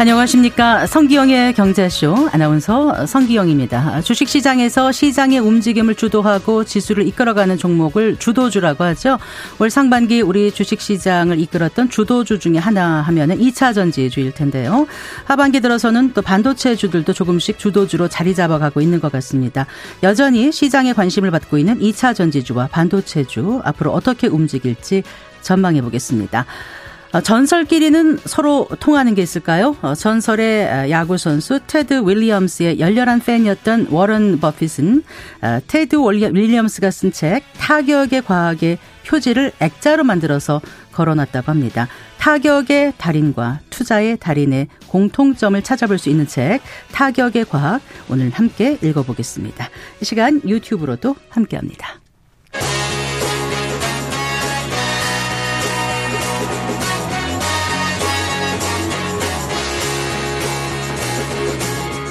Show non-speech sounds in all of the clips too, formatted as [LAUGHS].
안녕하십니까. 성기영의 경제쇼 아나운서 성기영입니다. 주식시장에서 시장의 움직임을 주도하고 지수를 이끌어가는 종목을 주도주라고 하죠. 올 상반기 우리 주식시장을 이끌었던 주도주 중에 하나 하면은 2차 전지주일 텐데요. 하반기 들어서는 또 반도체주들도 조금씩 주도주로 자리 잡아가고 있는 것 같습니다. 여전히 시장에 관심을 받고 있는 2차 전지주와 반도체주 앞으로 어떻게 움직일지 전망해 보겠습니다. 어, 전설끼리는 서로 통하는 게 있을까요? 어, 전설의 야구 선수 테드 윌리엄스의 열렬한 팬이었던 워런 버핏은 어, 테드 윌리엄스가 쓴 책 타격의 과학의 표지를 액자로 만들어서 걸어놨다고 합니다. 타격의 달인과 투자의 달인의 공통점을 찾아볼 수 있는 책 타격의 과학 오늘 함께 읽어보겠습니다. 이 시간 유튜브로도 함께합니다.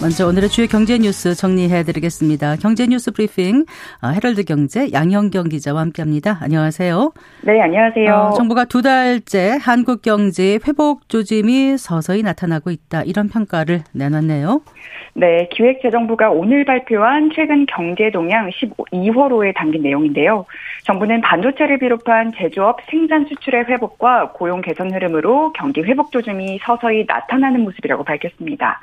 먼저 오늘의 주요 경제 뉴스 정리해 드리겠습니다. 경제 뉴스 브리핑 어, 헤럴드 경제 양현경 기자와 함께합니다. 안녕하세요. 네, 안녕하세요. 어, 정부가 두 달째 한국 경제 회복 조짐이 서서히 나타나고 있다. 이런 평가를 내놨네요. 네, 기획재정부가 오늘 발표한 최근 경제 동향 12월호에 담긴 내용인데요. 정부는 반도체를 비롯한 제조업 생산 수출의 회복과 고용 개선 흐름으로 경기 회복 조짐이 서서히 나타나는 모습이라고 밝혔습니다.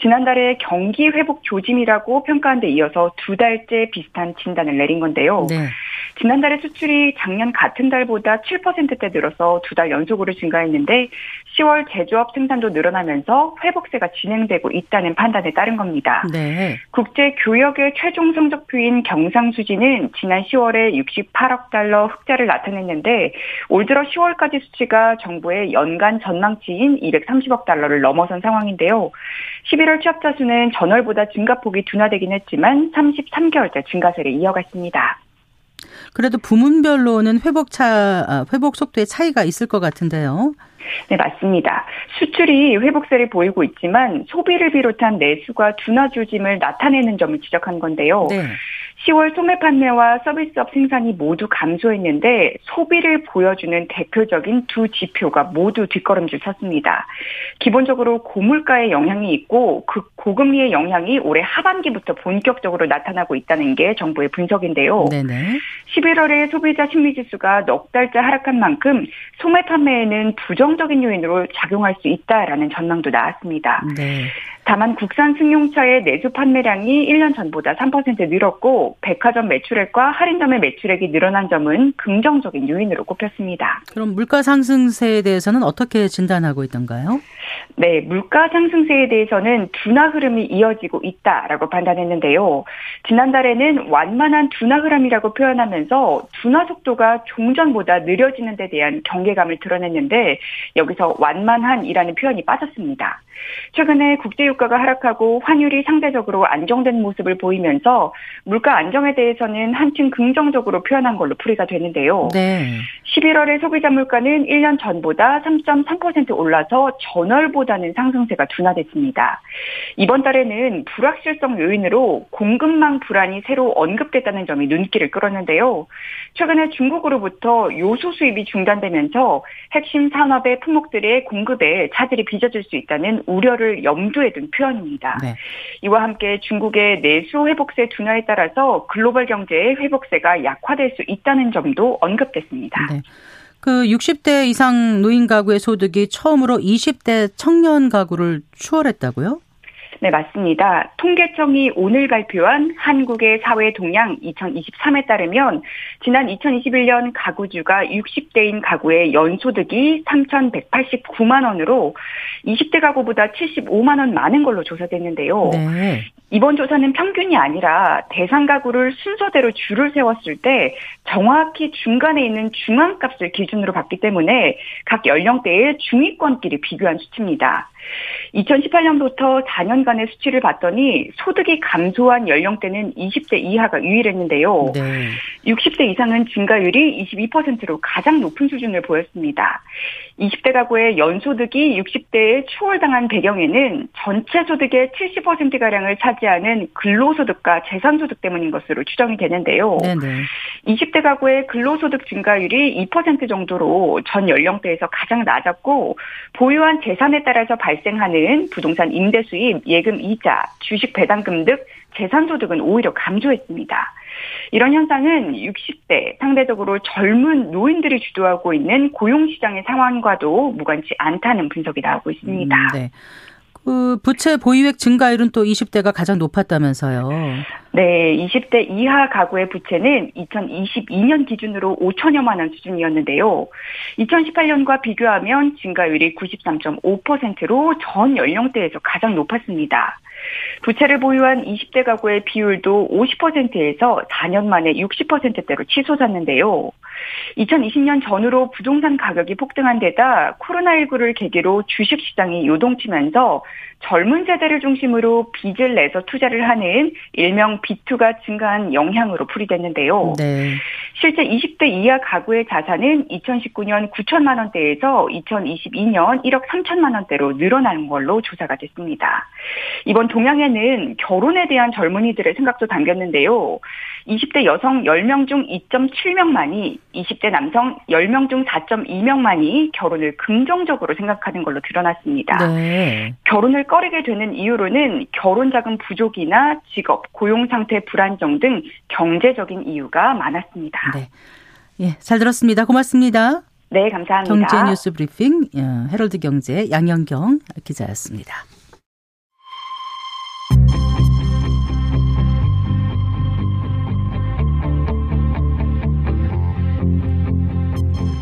지난달에 경기 회복 조짐이라고 평가한 데 이어서 두 달째 비슷한 진단을 내린 건데요. 네. 지난달에 수출이 작년 같은 달보다 7%대 늘어서 두 달 연속으로 증가했는데 10월 제조업 생산도 늘어나면서 회복세가 진행되고 있다는 판단에 따른 겁니다. 네. 국제 교역의 최종 성적표인 경상수지는 지난 10월에 68억 달러 흑자를 나타냈는데 올 들어 10월까지 수치가 정부의 연간 전망치인 230억 달러를 넘어선 상황인데요. 11월 취업자 수는 전월보다 증가폭이 둔화되긴 했지만 33개월째 증가세를 이어갔습니다. 그래도 부문별로는 회복차 아, 회복 속도의 차이가 있을 것 같은데요. 네, 맞습니다. 수출이 회복세를 보이고 있지만 소비를 비롯한 내수가 둔화 조짐을 나타내는 점을 지적한 건데요. 네. 10월 소매 판매와 서비스업 생산이 모두 감소했는데 소비를 보여주는 대표적인 두 지표가 모두 뒷걸음질 쳤습니다. 기본적으로 고물가의 영향이 있고 그 고금리의 영향이 올해 하반기부터 본격적으로 나타나고 있다는 게 정부의 분석인데요. 네네. 11월에 소비자 심리 지수가 넉 달째 하락한 만큼 소매 판매에는 부정적인 요인으로 작용할 수 있다라는 전망도 나왔습니다. 네. 다만 국산 승용차의 내수 판매량이 1년 전보다 3% 늘었고 백화점 매출액과 할인점의 매출액이 늘어난 점은 긍정적인 요인으로 꼽혔습니다. 그럼 물가 상승세에 대해서는 어떻게 진단하고 있던가요? 네, 물가 상승세에 대해서는 둔화 흐름이 이어지고 있다라고 판단했는데요. 지난달에는 완만한 둔화 흐름이라고 표현하면서 둔화 속도가 종전보다 느려지는 데 대한 경계감을 드러냈는데 여기서 완만한이라는 표현이 빠졌습니다. 최근에 국제유 가가 하락하고 환율이 상대적으로 안정된 모습을 보이면서 물가 안정에 대해서는 한층 긍정적으로 표현한 걸로 풀이가 되는데요. 네. 11월의 소비자 물가는 1년 전보다 3.3% 올라서 전월보다는 상승세가 둔화됐습니다. 이번 달에는 불확실성 요인으로 공급망 불안이 새로 언급됐다는 점이 눈길을 끌었는데요. 최근에 중국으로부터 요소 수입이 중단되면서 핵심 산업의 품목들의 공급에 차질이 빚어질 수 있다는 우려를 염두에 둔 표현입니다. 네. 이와 함께 중국의 내수 회복세 둔화에 따라서 글로벌 경제의 회복세가 약화될 수 있다는 점도 언급됐습니다. 네. 그 60대 이상 노인 가구의 소득이 처음으로 20대 청년 가구를 추월했다고요? 네, 맞습니다. 통계청이 오늘 발표한 한국의 사회 동향 2023에 따르면 지난 2021년 가구주가 60대인 가구의 연소득이 3,189만 원으로 20대 가구보다 75만 원 많은 걸로 조사됐는데요. 네. 이번 조사는 평균이 아니라 대상 가구를 순서대로 줄을 세웠을 때 정확히 중간에 있는 중앙값을 기준으로 봤기 때문에 각 연령대의 중위권끼리 비교한 수치입니다. 2018년부터 4년간의 수치를 봤더니 소득이 감소한 연령대는 20대 이하가 유일했는데요. 네. 60대 이상은 증가율이 22%로 가장 높은 수준을 보였습니다. 20대 가구의 연소득이 60대에 추월당한 배경에는 전체 소득의 70%가량을 차지하는 근로소득과 재산소득 때문인 것으로 추정이 되는데요. 네 네. 20대 가구의 근로소득 증가율이 2% 정도로 전 연령대에서 가장 낮았고 보유한 재산에 따라서 발 생하는 부동산 임대 수입, 예금 이자, 주식 배당금 등 재산 소득은 오히려 감소했습니다. 이런 현상은 60대 상대적으로 젊은 노인들이 주도하고 있는 고용 시장의 상황과도 무관치 않다는 분석이 나오고 있습니다. 음, 네. 그 부채 보유액 증가율은 또 20대가 가장 높았다면서요. 네, 20대 이하 가구의 부채는 2022년 기준으로 5천여만 원 수준이었는데요. 2018년과 비교하면 증가율이 93.5%로 전 연령대에서 가장 높았습니다. 부채를 보유한 20대 가구의 비율도 50%에서 4년 만에 60%대로 치솟았는데요. 2020년 전후로 부동산 가격이 폭등한 데다 코로나19를 계기로 주식 시장이 요동치면서 젊은 세대를 중심으로 빚을 내서 투자를 하는 일명 비투가 증가한 영향으로 풀이됐는데요. 네. 실제 20대 이하 가구의 자산은 2019년 9천만 원대에서 2022년 1억 3천만 원대로 늘어나는 걸로 조사가 됐습니다. 이번 동향에는 결혼에 대한 젊은이들의 생각도 담겼는데요. 20대 여성 10명 중 2.7명만이 20대 남성 10명 중 4.2명만이 결혼을 긍정적으로 생각하는 걸로 드러났습니다. 네. 결혼을 꺼리게 되는 이유로는 결혼 자금 부족이나 직업, 고용 상태 불안정 등 경제적인 이유가 많았습니다. 네. 예, 잘 들었습니다. 고맙습니다. 네, 감사합니다. 경제 뉴스 브리핑 어, 헤럴드 경제 양영경 기자였습니다.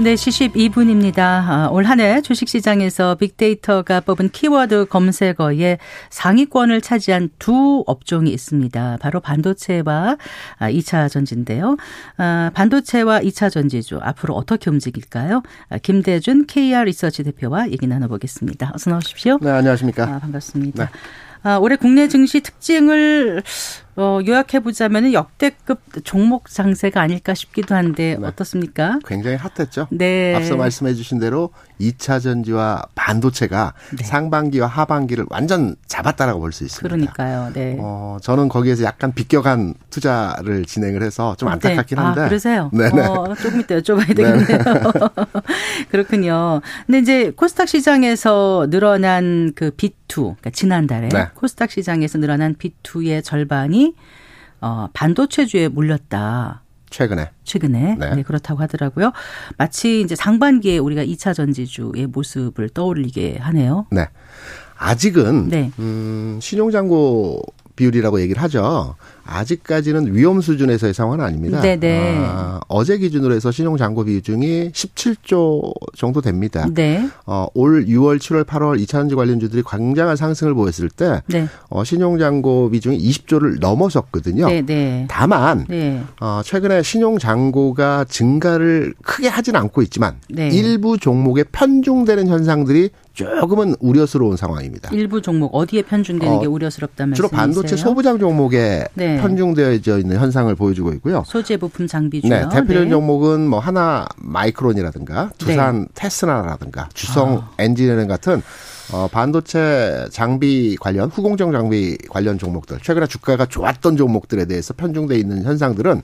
네, 시십 2분입니다. 아, 올한 해 주식시장에서 빅데이터가 뽑은 키워드 검색어에 상위권을 차지한 두 업종이 있습니다. 바로 반도체와 2차 아, 전지인데요. 아, 반도체와 2차 전지주 앞으로 어떻게 움직일까요? 김대준 KR 리서치 대표와 얘기 나눠보겠습니다. 어서 나오십시오. 네, 안녕하십니까. 반갑습니다. 네. 올해 국내 증시 특징을 어, 요약해보자면 역대급 종목 장세가 아닐까 싶기도 한데 네. 어떻습니까? 굉장히 핫했죠. 네. 앞서 말씀해 주신 대로 2차 전지와 반도체가 네. 상반기와 하반기를 완전 잡았다라고 볼 수 있습니다. 그러니까요. 네. 어, 저는 거기에서 약간 비껴간 투자를 진행을 해서 좀 네. 안타깝긴 한데. 아, 그러세요? 네네. 어, 조금 이따 여쭤봐야 되겠네요. [LAUGHS] 그렇군요. 근데 이제 코스닥 시장에서 늘어난 그 B2, 그러니까 지난달에 네. 코스닥 시장에서 늘어난 B2의 절반이 어, 반도체주에 몰렸다. 최근에. 최근에. 네. 네. 그렇다고 하더라고요. 마치 이제 상반기에 우리가 2차 전지주의 모습을 떠올리게 하네요. 네. 아직은 네. 음, 신용장고 비율이라고 얘기를 하죠. 아직까지는 위험 수준에서의 상황은 아닙니다. 네네. 아, 어제 기준으로 해서 신용 잔고 비중이 17조 정도 됩니다. 네. 어, 올 6월, 7월, 8월 2차전지 관련주들이 굉장한 상승을 보였을 때 네. 어, 신용 잔고 비중이 20조를 넘어섰거든요. 네네. 다만 네. 어, 최근에 신용 잔고가 증가를 크게 하진 않고 있지만 네. 일부 종목에 편중되는 현상들이 조금은 우려스러운 상황입니다. 일부 종목 어디에 편중되는 어, 게 우려스럽다면 주로 반도체 소부장 종목에 네. 편중되어 있는 현상을 보여주고 있고요. 소재 부품 장비죠. 네, 대표적인 네. 종목은 뭐 하나 마이크론이라든가 두산 네. 테스나라든가 주성 아. 엔지니어링 같은 어, 반도체 장비 관련 후공정 장비 관련 종목들 최근에 주가가 좋았던 종목들에 대해서 편중돼 있는 현상들은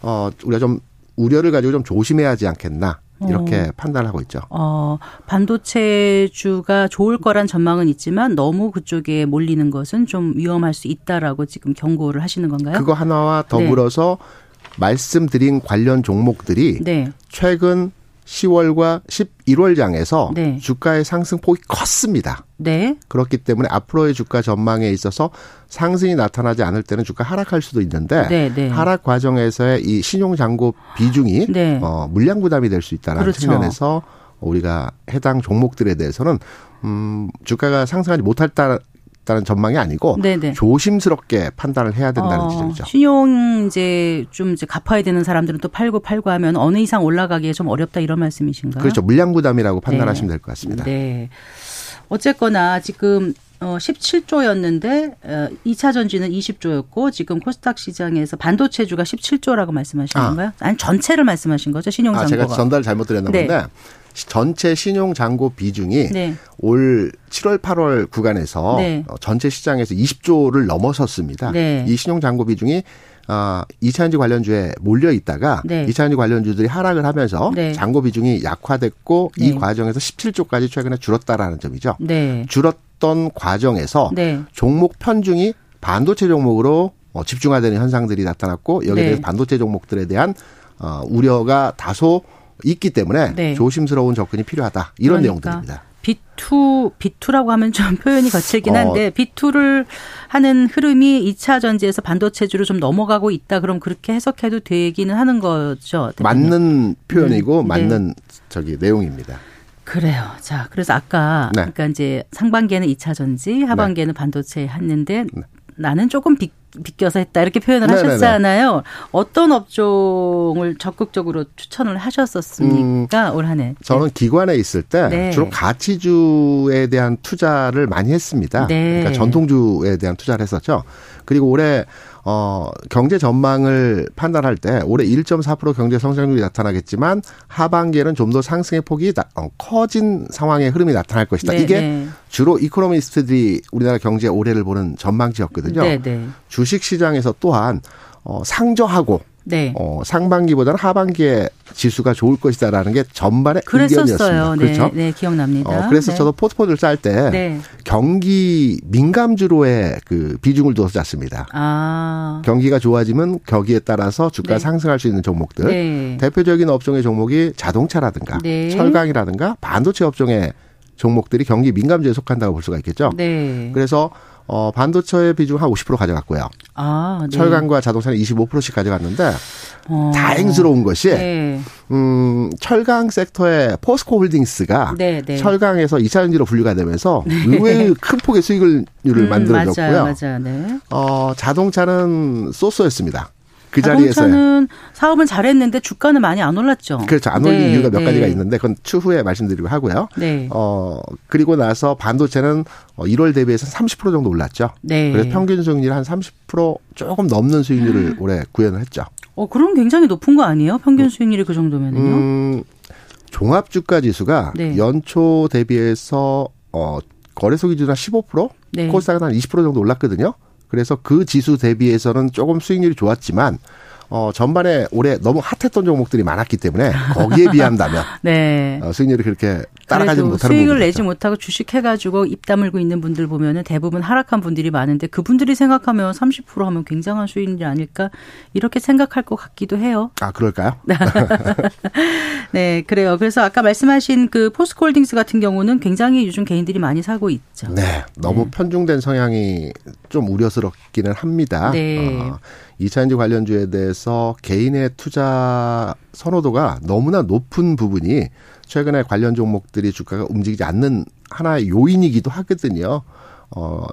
어, 우리가 좀 우려를 가지고 좀 조심해야 하지 않겠나 이렇게 어. 판단하고 있죠. 어, 반도체주가 좋을 거란 전망은 있지만 너무 그쪽에 몰리는 것은 좀 위험할 수 있다라고 지금 경고를 하시는 건가요? 그거 하나와 더불어서 네. 말씀드린 관련 종목들이 네. 최근 10월과 11월 장에서 네. 주가의 상승폭이 컸습니다. 네. 그렇기 때문에 앞으로의 주가 전망에 있어서 상승이 나타나지 않을 때는 주가 하락할 수도 있는데 네, 네. 하락 과정에서의 이 신용 잔고 비중이 네. 어, 물량 부담이 될 수 있다는 그렇죠. 측면에서 우리가 해당 종목들에 대해서는 음 주가가 상승하지 못할 다는 전망이 아니고 네네. 조심스럽게 판단을 해야 된다는 어, 지적이죠. 신용 이제 좀 이제 갚아야 되는 사람들은 또 팔고 팔고 하면 어느 이상 올라가기에 좀 어렵다 이런 말씀이신가요? 그렇죠. 물량 부담이라고 판단하시면 네. 될것 같습니다. 네. 어쨌거나 지금 어 17조였는데 어 2차 전지는 20조였고 지금 코스닥 시장에서 반도체주가 17조라고 말씀하신 아. 건가요? 아니 전체를 말씀하신 거죠 신용 잔고가. 아, 제가 전달 잘못 드렸나 네. 본데 전체 신용 잔고 비중이 네. 올 7월 8월 구간에서 네. 어, 전체 시장에서 20조를 넘어섰습니다. 네. 이 신용 잔고 비중이 어, 2차전지 관련주에 몰려 있다가 네. 2차전지 관련주들이 하락을 하면서 네. 잔고 비중이 약화됐고 이 네. 과정에서 17조까지 최근에 줄었다라는 점이죠. 네. 줄었던 과정에서 네. 종목 편중이 반도체 종목으로 어, 집중화되는 현상들이 나타났고 여기에 대해서 반도체 종목들에 대한 어, 우려가 다소 있기 때문에 네. 조심스러운 접근이 필요하다. 이런 그러니까. 내용들입니다. B2, B2라고 하면 좀 표현이 거칠긴 어. 한데 어. B2를 하는 흐름이 2차 전지에서 반도체주로 좀 넘어가고 있다. 그럼 그렇게 해석해도 되기는 하는 거죠. 대표님. 맞는 표현이고 음, 네. 맞는 저기 내용입니다. 그래요. 자, 그래서 아까 네. 그러니까 이제 상반기에는 2차 전지, 하반기에는 네. 반도체 했는데 네. 나는 조금 비, 비껴서 했다 이렇게 표현을 네네네. 하셨잖아요. 어떤 업종을 적극적으로 추천을 하셨었습니까 음, 올 한해? 저는 기관에 있을 때 네. 주로 가치주에 대한 투자를 많이 했습니다. 네. 그러니까 전통주에 대한 투자를 했었죠. 그리고 올해 어, 경제 전망을 판단할 때 올해 1.4% 경제 성장률이 나타나겠지만 하반기에는 좀 더 상승의 폭이 나, 어, 커진 상황의 흐름이 나타날 것이다. 네, 이게 네. 주로 이코노미스트들이 우리나라 경제 올해를 보는 전망치였거든요. 네, 네. 주식 시장에서 또한 어, 상저하고 네. 어, 상반기보다는 하반기에 지수가 좋을 것이다라는 게 전반의 의견이었습니다. 네, 그렇죠? 네, 기억납니다. 어, 그래서 네. 저도 포트폴리오를 짤때 네. 경기 민감주로의 그 비중을 두어서 짰습니다. 아. 경기가 좋아지면 거기에 따라서 주가 네. 상승할 수 있는 종목들. 네. 대표적인 업종의 종목이 자동차라든가 네. 철강이라든가 반도체 업종의 종목들이 경기 민감주에 속한다고 볼 수가 있겠죠. 그래서 어, 반도체의 비중 한 50% 가져갔고요. 아, 네. 철강과 자동차는 25%씩 가져갔는데 어. 다행스러운 것이 네. 음, 철강 섹터의 포스코 홀딩스가 네, 네. 철강에서 2차 전지로 분류가 되면서 네. 의외의 큰 폭의 수익률을 음, 만들어줬고요. 맞아요, 맞아요. 네. 어, 자동차는 쏘쏘였습니다. 그 자리에서 는 사업은 잘했는데 주가는 많이 안 올랐죠. 그렇죠. 안 올린 네, 이유가 몇 네. 가지가 있는데 그건 추후에 말씀드리고 하고요. 네. 어 그리고 나서 반도체는 1월 어, 대비해서 30% 정도 올랐죠. 네. 그래서 평균 수익률이 한30% 조금 넘는 수익률을 올해 구현을 했죠. 어 그럼 굉장히 높은 거 아니에요? 평균 수익률이 그 정도면은요? 음, 종합 주가 지수가 네. 연초 대비해서 어 거래소 기준 한 15%, 네. 코스닥은 한20% 정도 올랐거든요. 그래서 그 지수 대비해서는 조금 수익률이 좋았지만 어, 전반에 올해 너무 핫했던 종목들이 많았기 때문에 거기에 비한다면 [LAUGHS] 네. 어, 수익률이 그렇게 따라가지 못하는 수익을 내지 못하고 주식 해가지고 입 다물고 있는 분들 보면은 대부분 하락한 분들이 많은데 그분들이 생각하면 30% 하면 굉장한 수익률이 아닐까 이렇게 생각할 것 같기도 해요. 아 그럴까요? [LAUGHS] 네, 그래요. 그래서 아까 말씀하신 그 포스코홀딩스 같은 경우는 굉장히 요즘 개인들이 많이 사고 있죠. 네, 너무 네. 편중된 성향이 좀 우려스럽기는 합니다. 네. 어, 2차전지 관련주에 대해서 개인의 투자 선호도가 너무나 높은 부분이 최근에 관련 종목들이 주가가 움직이지 않는 하나의 요인이기도 하거든요. 어,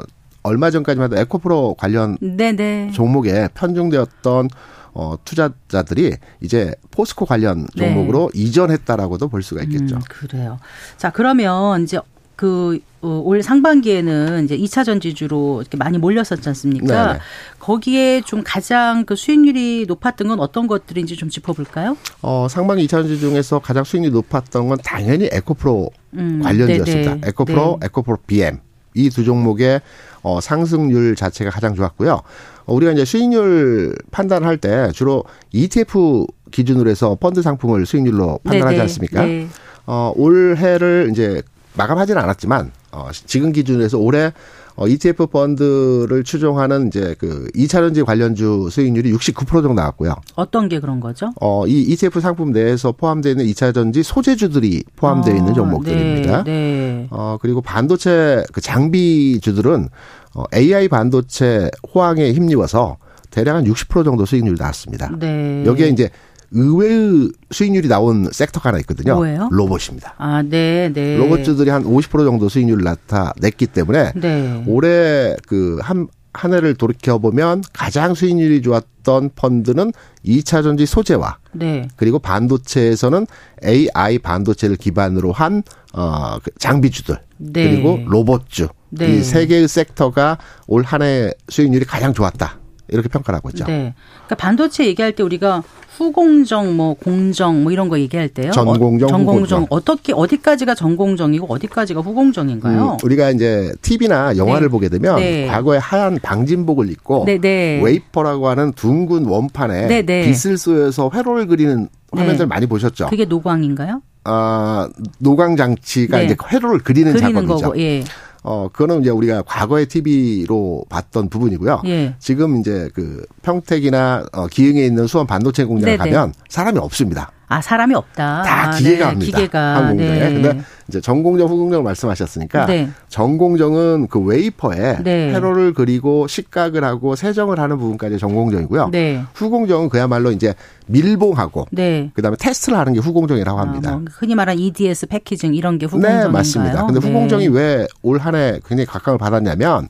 얼마 전까지만 해도 에코프로 관련 네네. 종목에 편중되었던 어, 투자자들이 이제 포스코 관련 네. 종목으로 네. 이전했다라고도 볼 수가 있겠죠. 음, 그래요. 자, 그러면 이제 그, 어, 올 상반기에는 이제 2차 전지주로 이렇게 많이 몰렸었지 않습니까? 네네. 거기에 좀 가장 그 수익률이 높았던 건 어떤 것들인지 좀 짚어볼까요? 어, 상반기 2차 전지 중에서 가장 수익률이 높았던 건 당연히 에코프로 음, 관련주였습니다. 네네. 에코프로, 네. 에코프로 BM. 이 두 종목의 어, 상승률 자체가 가장 좋았고요. 어, 우리가 이제 수익률 판단할 때 주로 ETF 기준으로 해서 펀드 상품을 수익률로 판단하지 네네. 않습니까? 네. 어, 올해를 이제 마감하지는 않았지만 어, 지금 기준에서 올해 어, ETF 펀드를 추종하는 이제 그 2차전지 관련주 수익률이 69% 정도 나왔고요. 어떤 게 그런 거죠? 어, 이 ETF 상품 내에서 포함되어 있는 2차전지 소재주들이 포함되어 아, 있는 종목들입니다. 네, 네. 어, 그리고 반도체 그 장비주들은 어, AI 반도체 호황에 힘입어서 대략 한 60% 정도 수익률이 나왔습니다. 네. 여기에 이제 의외의 수익률이 나온 섹터가 하나 있거든요. 뭐예요? 로봇입니다. 아, 네, 네. 로봇주들이 한 50% 정도 수익률을 나타냈기 때문에 네. 올해 그한 한 해를 돌이켜 보면 가장 수익률이 좋았던 펀드는 2차 전지 소재와 네. 그리고 반도체에서는 AI 반도체를 기반으로 한 어, 그 장비주들 네. 그리고 로봇주 네. 이 세 개의 섹터가 올 한 해 수익률이 가장 좋았다. 이렇게 평가를 하고 있죠. 네. 그러니까 반도체 얘기할 때 우리가 후공정, 뭐 공정, 뭐 이런 거 얘기할 때요. 전공정, 어, 전공정 어떻게 어디까지가 전공정이고 어디까지가 후공정인가요? 음, 우리가 이제 TV나 영화를 네. 보게 되면 네. 과거에 하얀 방진복을 입고 네, 네. 웨이퍼라고 하는 둥근 원판에 네, 네. 빛을 쏘여서 회로를 그리는 화면들 많이 보셨죠? 그게 노광인가요? 아, 노광 장치가 이제 회로를 그리는, 그리는 작업이죠. 거고, 예. 어, 그거는 이제 우리가 과거의 TV로 봤던 부분이고요. 예. 지금 이제 그 평택이나 어, 기흥에 있는 수원 반도체 공장에 가면 사람이 없습니다. 아, 사람이 없다. 다 아, 기계가 네. 기계가. 한 공장에. 네. 근데 이제 전공정, 후공정을 말씀하셨으니까 네. 전공정은 그 웨이퍼에 네. 회로를 그리고 식각을 하고 세정을 하는 부분까지 전공정이고요. 네. 후공정은 그야말로 이제 밀봉하고 네. 그다음에 테스트를 하는 게 후공정이라고 합니다. 아, 뭐 흔히 말하는 EDS 패키징 이런 게 후공정인가요? 네, 맞습니다. 근데 네. 후공정이 왜 올 한해 굉장히 각광을 받았냐면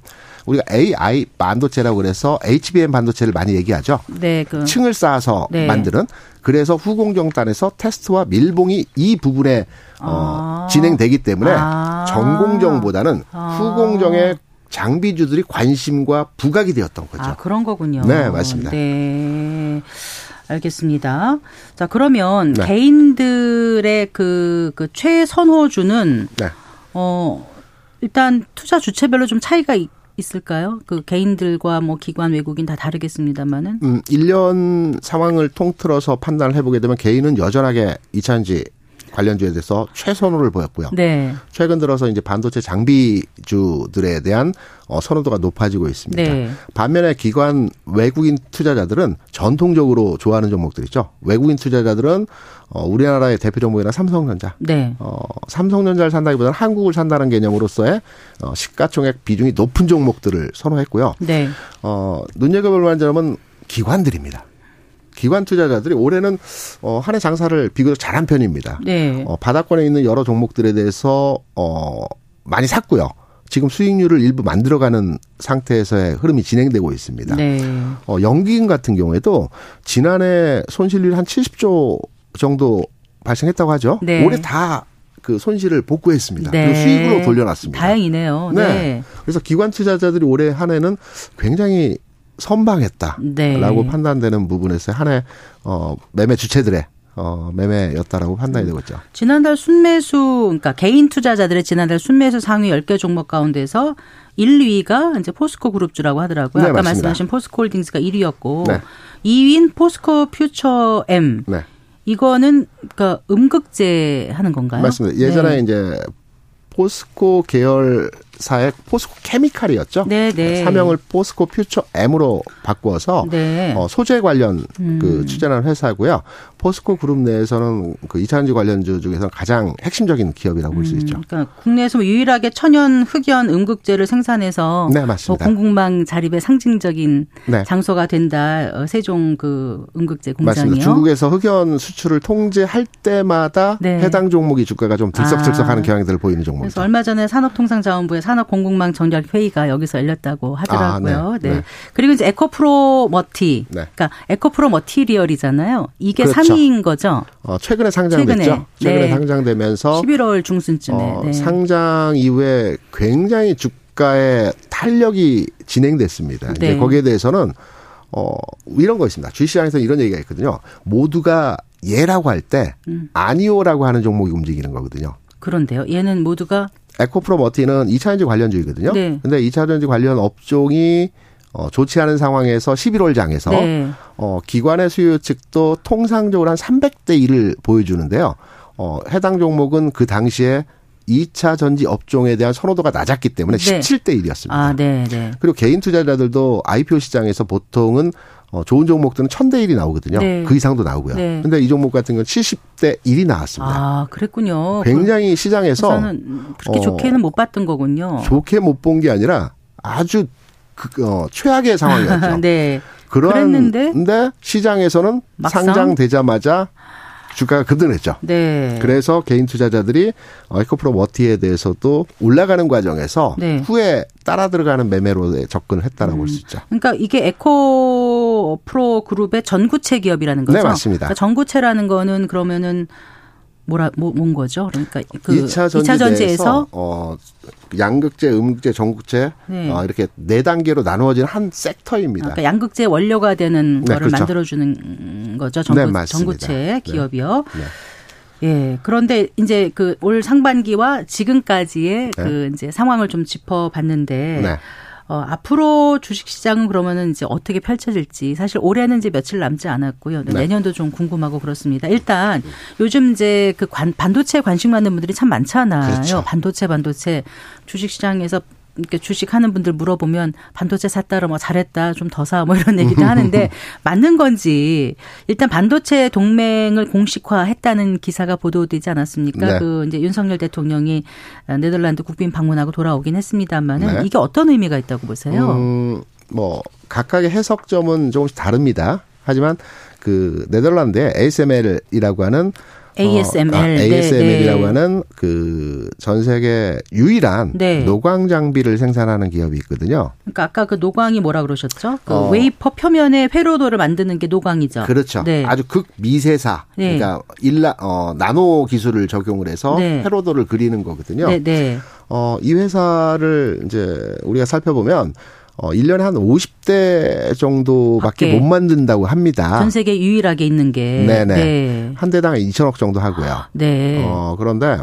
우리가 AI 반도체라고 그래서 HBM 반도체를 많이 얘기하죠. 네, 그 층을 쌓아서 네. 만드는 그래서 후공정단에서 테스트와 밀봉이 이 부분에 어, 아. 진행되기 때문에 아. 전공정보다는 아. 후공정의 장비주들이 관심과 부각이 되었던 거죠. 아, 그런 거군요. 네, 맞습니다. 네. 알겠습니다. 자, 그러면 네. 개인들의 그, 그 최선호주는 네. 어, 일단 투자 주체별로 좀 차이가 있, 있을까요? 그 개인들과 뭐 기관 외국인 다 다르겠습니다만은. 음, 1년 상황을 통틀어서 판단을 해보게 되면 개인은 여전하게 이차전지 관련주에 대해서 최선호를 보였고요. 네. 최근 들어서 이제 반도체 장비주들에 대한 어, 선호도가 높아지고 있습니다. 네. 반면에 기관 외국인 투자자들은 전통적으로 좋아하는 종목들이죠. 외국인 투자자들은 어, 우리나라의 대표 종목이나 삼성전자. 네. 어, 삼성전자를 산다기보다는 한국을 산다는 개념으로서의 어, 시가총액 비중이 높은 종목들을 선호했고요. 네. 어, 눈여겨볼 만한 점은 기관들입니다. 기관 투자자들이 올해는 어, 한 해 장사를 비교적 잘한 편입니다. 네. 어, 바닥권에 있는 여러 종목들에 대해서 어, 많이 샀고요. 지금 수익률을 일부 만들어가는 상태에서의 흐름이 진행되고 있습니다. 네. 어, 연기금 같은 경우에도 지난해 손실률 한 70조 정도 발생했다고 하죠. 네. 올해 다 그 손실을 복구했습니다. 네. 수익으로 돌려놨습니다. 다행이네요. 네. 네. 그래서 기관 투자자들이 올해 한 해는 굉장히 선방했다라고 네. 판단되는 부분에서 한해 어, 매매 주체들의 어, 매매였다라고 판단이 되고 있죠. 지난달 순매수, 그러니까 개인 투자자들의 지난달 순매수 상위 10개 종목 가운데서 1, 2위가 이제 포스코 그룹주라고 하더라고요. 네, 아까 맞습니다. 말씀하신 포스코 홀딩스가 1위였고 네. 2위인 포스코 퓨처 M. 네. 이거는 그러니까 음극재 하는 건가요? 맞습니다. 예전에 네. 이제 포스코 계열 사의 포스코 케미칼이었죠. 네, 네. 사명을 포스코 퓨처 M으로 바꾸어서 네. 어, 소재 관련 그 음. 그 추진하는 회사고요. 포스코 그룹 내에서는 그 이차전지 관련주 중에서 가장 핵심적인 기업이라고 볼수 음, 있죠. 그러니까 국내에서 뭐 유일하게 천연 흑연 음극재를 생산해서 네, 맞습니다. 뭐 공공망 자립의 상징적인 네. 장소가 된다. 어, 세종 그 음극재 공장이요. 맞습니다. 중국에서 흑연 수출을 통제할 때마다 네. 해당 종목이 주가가 좀 들썩들썩하는 아. 경향들을 보이는 종목입니다. 그래서 얼마 전에 산업통상자원부의 산업공공망 전략 회의가 여기서 열렸다고 하더라고요. 아, 네. 네. 그리고 이제 에코프로 머티, 네. 그러니까 에코프로 머티리얼이잖아요. 이게 그렇죠. 3위인 거죠. 어, 최근에 상장됐죠. 최근에, 최근에 네. 상장되면서 11월 중순쯤에 어, 네. 상장 이후에 굉장히 주가의 탄력이 진행됐습니다. 이제 네. 거기에 대해서는 어, 이런 거 있습니다. 주식시장에서 이런 얘기가 있거든요. 모두가 예라고 할때 음. 아니오라고 하는 종목이 움직이는 거거든요. 그런데요. 얘는 모두가 에코프로 머티는 2차전지 관련주이거든요. 네. 근데 2차전지 관련 업종이 어, 좋지 않은 상황에서 11월 장에서 네. 어, 기관의 수요 측도 통상적으로 한 300대 1을 보여주는데요. 어, 해당 종목은 그 당시에 2차 전지 업종에 대한 선호도가 낮았기 때문에 네. 17대 1이었습니다. 아, 네, 네. 그리고 개인 투자자들도 IPO 시장에서 보통은 어, 좋은 종목들은 1000대 1이 나오거든요. 네. 그 이상도 나오고요. 네. 근데 이 종목 같은 경우는 70대 1이 나왔습니다. 아, 그랬군요. 굉장히 시장에서 그렇게 어, 좋게는 못 봤던 거군요. 좋게 못 본 게 아니라 아주 그, 어, 최악의 상황이었죠. [LAUGHS] 네. 그런데 시장에서는 막상? 상장되자마자 주가가 급등했죠. 네. 그래서 개인 투자자들이 에코프로 머티에 대해서도 올라가는 과정에서 네. 후에 따라 들어가는 매매로 접근을 했다라고 음. 볼수 있죠. 그러니까 이게 에코프로 그룹의 전구체 기업이라는 거죠. 네, 맞습니다. 그러니까 전구체라는 거는 그러면은 뭐라 뭐, 뭔 거죠? 그러니까 그 2차, 2차 전지에서 어 양극재, 음극재, 전극재 네. 어, 이렇게 네 단계로 나누어진 한 섹터입니다. 그러니까 양극재 원료가 되는 네, 거를 그렇죠. 만들어 주는 거죠. 전구, 네, 전구체 네. 기업이요. 네. 예. 그런데 이제 그 올 상반기와 지금까지의 네. 그 이제 상황을 좀 짚어 봤는데 어, 앞으로 주식시장은 그러면은 이제 어떻게 펼쳐질지 사실 올해는 이제 며칠 남지 않았고요. 네. 내년도 좀 궁금하고 그렇습니다. 일단 요즘 이제 그 관, 반도체 관심 많은 분들이 참 많잖아요. 그렇죠. 반도체 반도체 주식시장에서 이렇게 주식하는 분들 물어보면 반도체 샀다라 뭐 잘했다 좀 더 사 뭐 이런 얘기도 하는데 [LAUGHS] 맞는 건지 일단 반도체 동맹을 공식화했다는 기사가 보도되지 않았습니까? 네. 그 이제 윤석열 대통령이 네덜란드 국빈 방문하고 돌아오긴 했습니다만은 네. 이게 어떤 의미가 있다고 보세요? 음, 뭐 각각의 해석점은 조금씩 다릅니다. 하지만 그 네덜란드의 ASML이라고 하는 ASML. 어, 아, ASML이라고 네, 네. 하는 그 전 세계 유일한 네. 노광 장비를 생산하는 기업이 있거든요. 그러니까 아까 그 노광이 뭐라 그러셨죠? 그 어. 웨이퍼 표면에 회로도를 만드는 게 노광이죠. 그렇죠. 네. 아주 극 미세사. 네. 그러니까 일라 어 나노 기술을 적용을 해서 네. 회로도를 그리는 거거든요. 네, 어, 이 회사를 이제 우리가 살펴보면 어 1년에 한 50대 정도밖에 못 만든다고 합니다. 전 세계 유일하게 있는 게 네네. 네. 한 대당 2천억 정도 하고요. 네. 어 그런데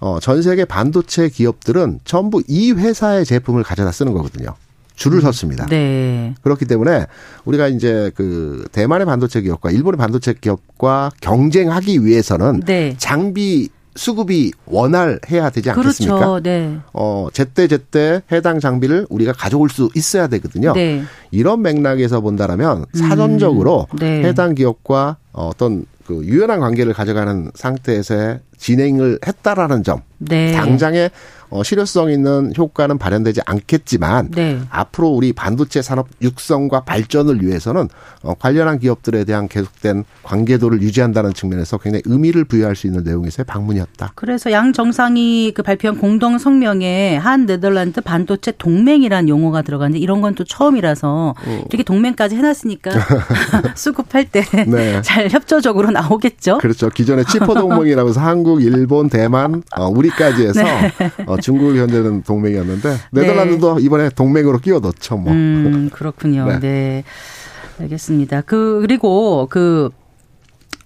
어전 세계 반도체 기업들은 전부 이 회사의 제품을 가져다 쓰는 거거든요. 줄을 음. 섰습니다. 네. 그렇기 때문에 우리가 이제 그 대만의 반도체 기업과 일본의 반도체 기업과 경쟁하기 위해서는 네. 장비 수급이 원활해야 되지 않겠습니까? 그렇죠. 네. 어, 제때 제때 해당 장비를 우리가 가져올 수 있어야 되거든요. 네. 이런 맥락에서 본다라면 사전적으로 음. 네. 해당 기업과 어떤 그 유연한 관계를 가져가는 상태에서 진행을 했다라는 점. 네. 당장에 어, 실효성 있는 효과는 발현되지 않겠지만 네. 앞으로 우리 반도체 산업 육성과 발전을 위해서는 어, 관련한 기업들에 대한 계속된 관계도를 유지한다는 측면에서 굉장히 의미를 부여할 수 있는 내용에서의 방문이었다. 그래서 양 정상이 그 발표한 공동 성명에 한 네덜란드 반도체 동맹이란 용어가 들어가는데 이런 건 또 처음이라서 어. 이렇게 동맹까지 해놨으니까 [LAUGHS] [LAUGHS] 수급할 때잘 네. 협조적으로 나오겠죠. 그렇죠. 기존에 치포 동맹이라고 해서 한국, 일본, 대만, 어, 우리까지 해서 [LAUGHS] 네. 어, 중국 현재는 동맹이었는데 네덜란드도 네. 이번에 동맹으로 끼워 넣죠. 뭐. 음, 그렇군요. [LAUGHS] 네. 네. 알겠습니다. 그 그리고 그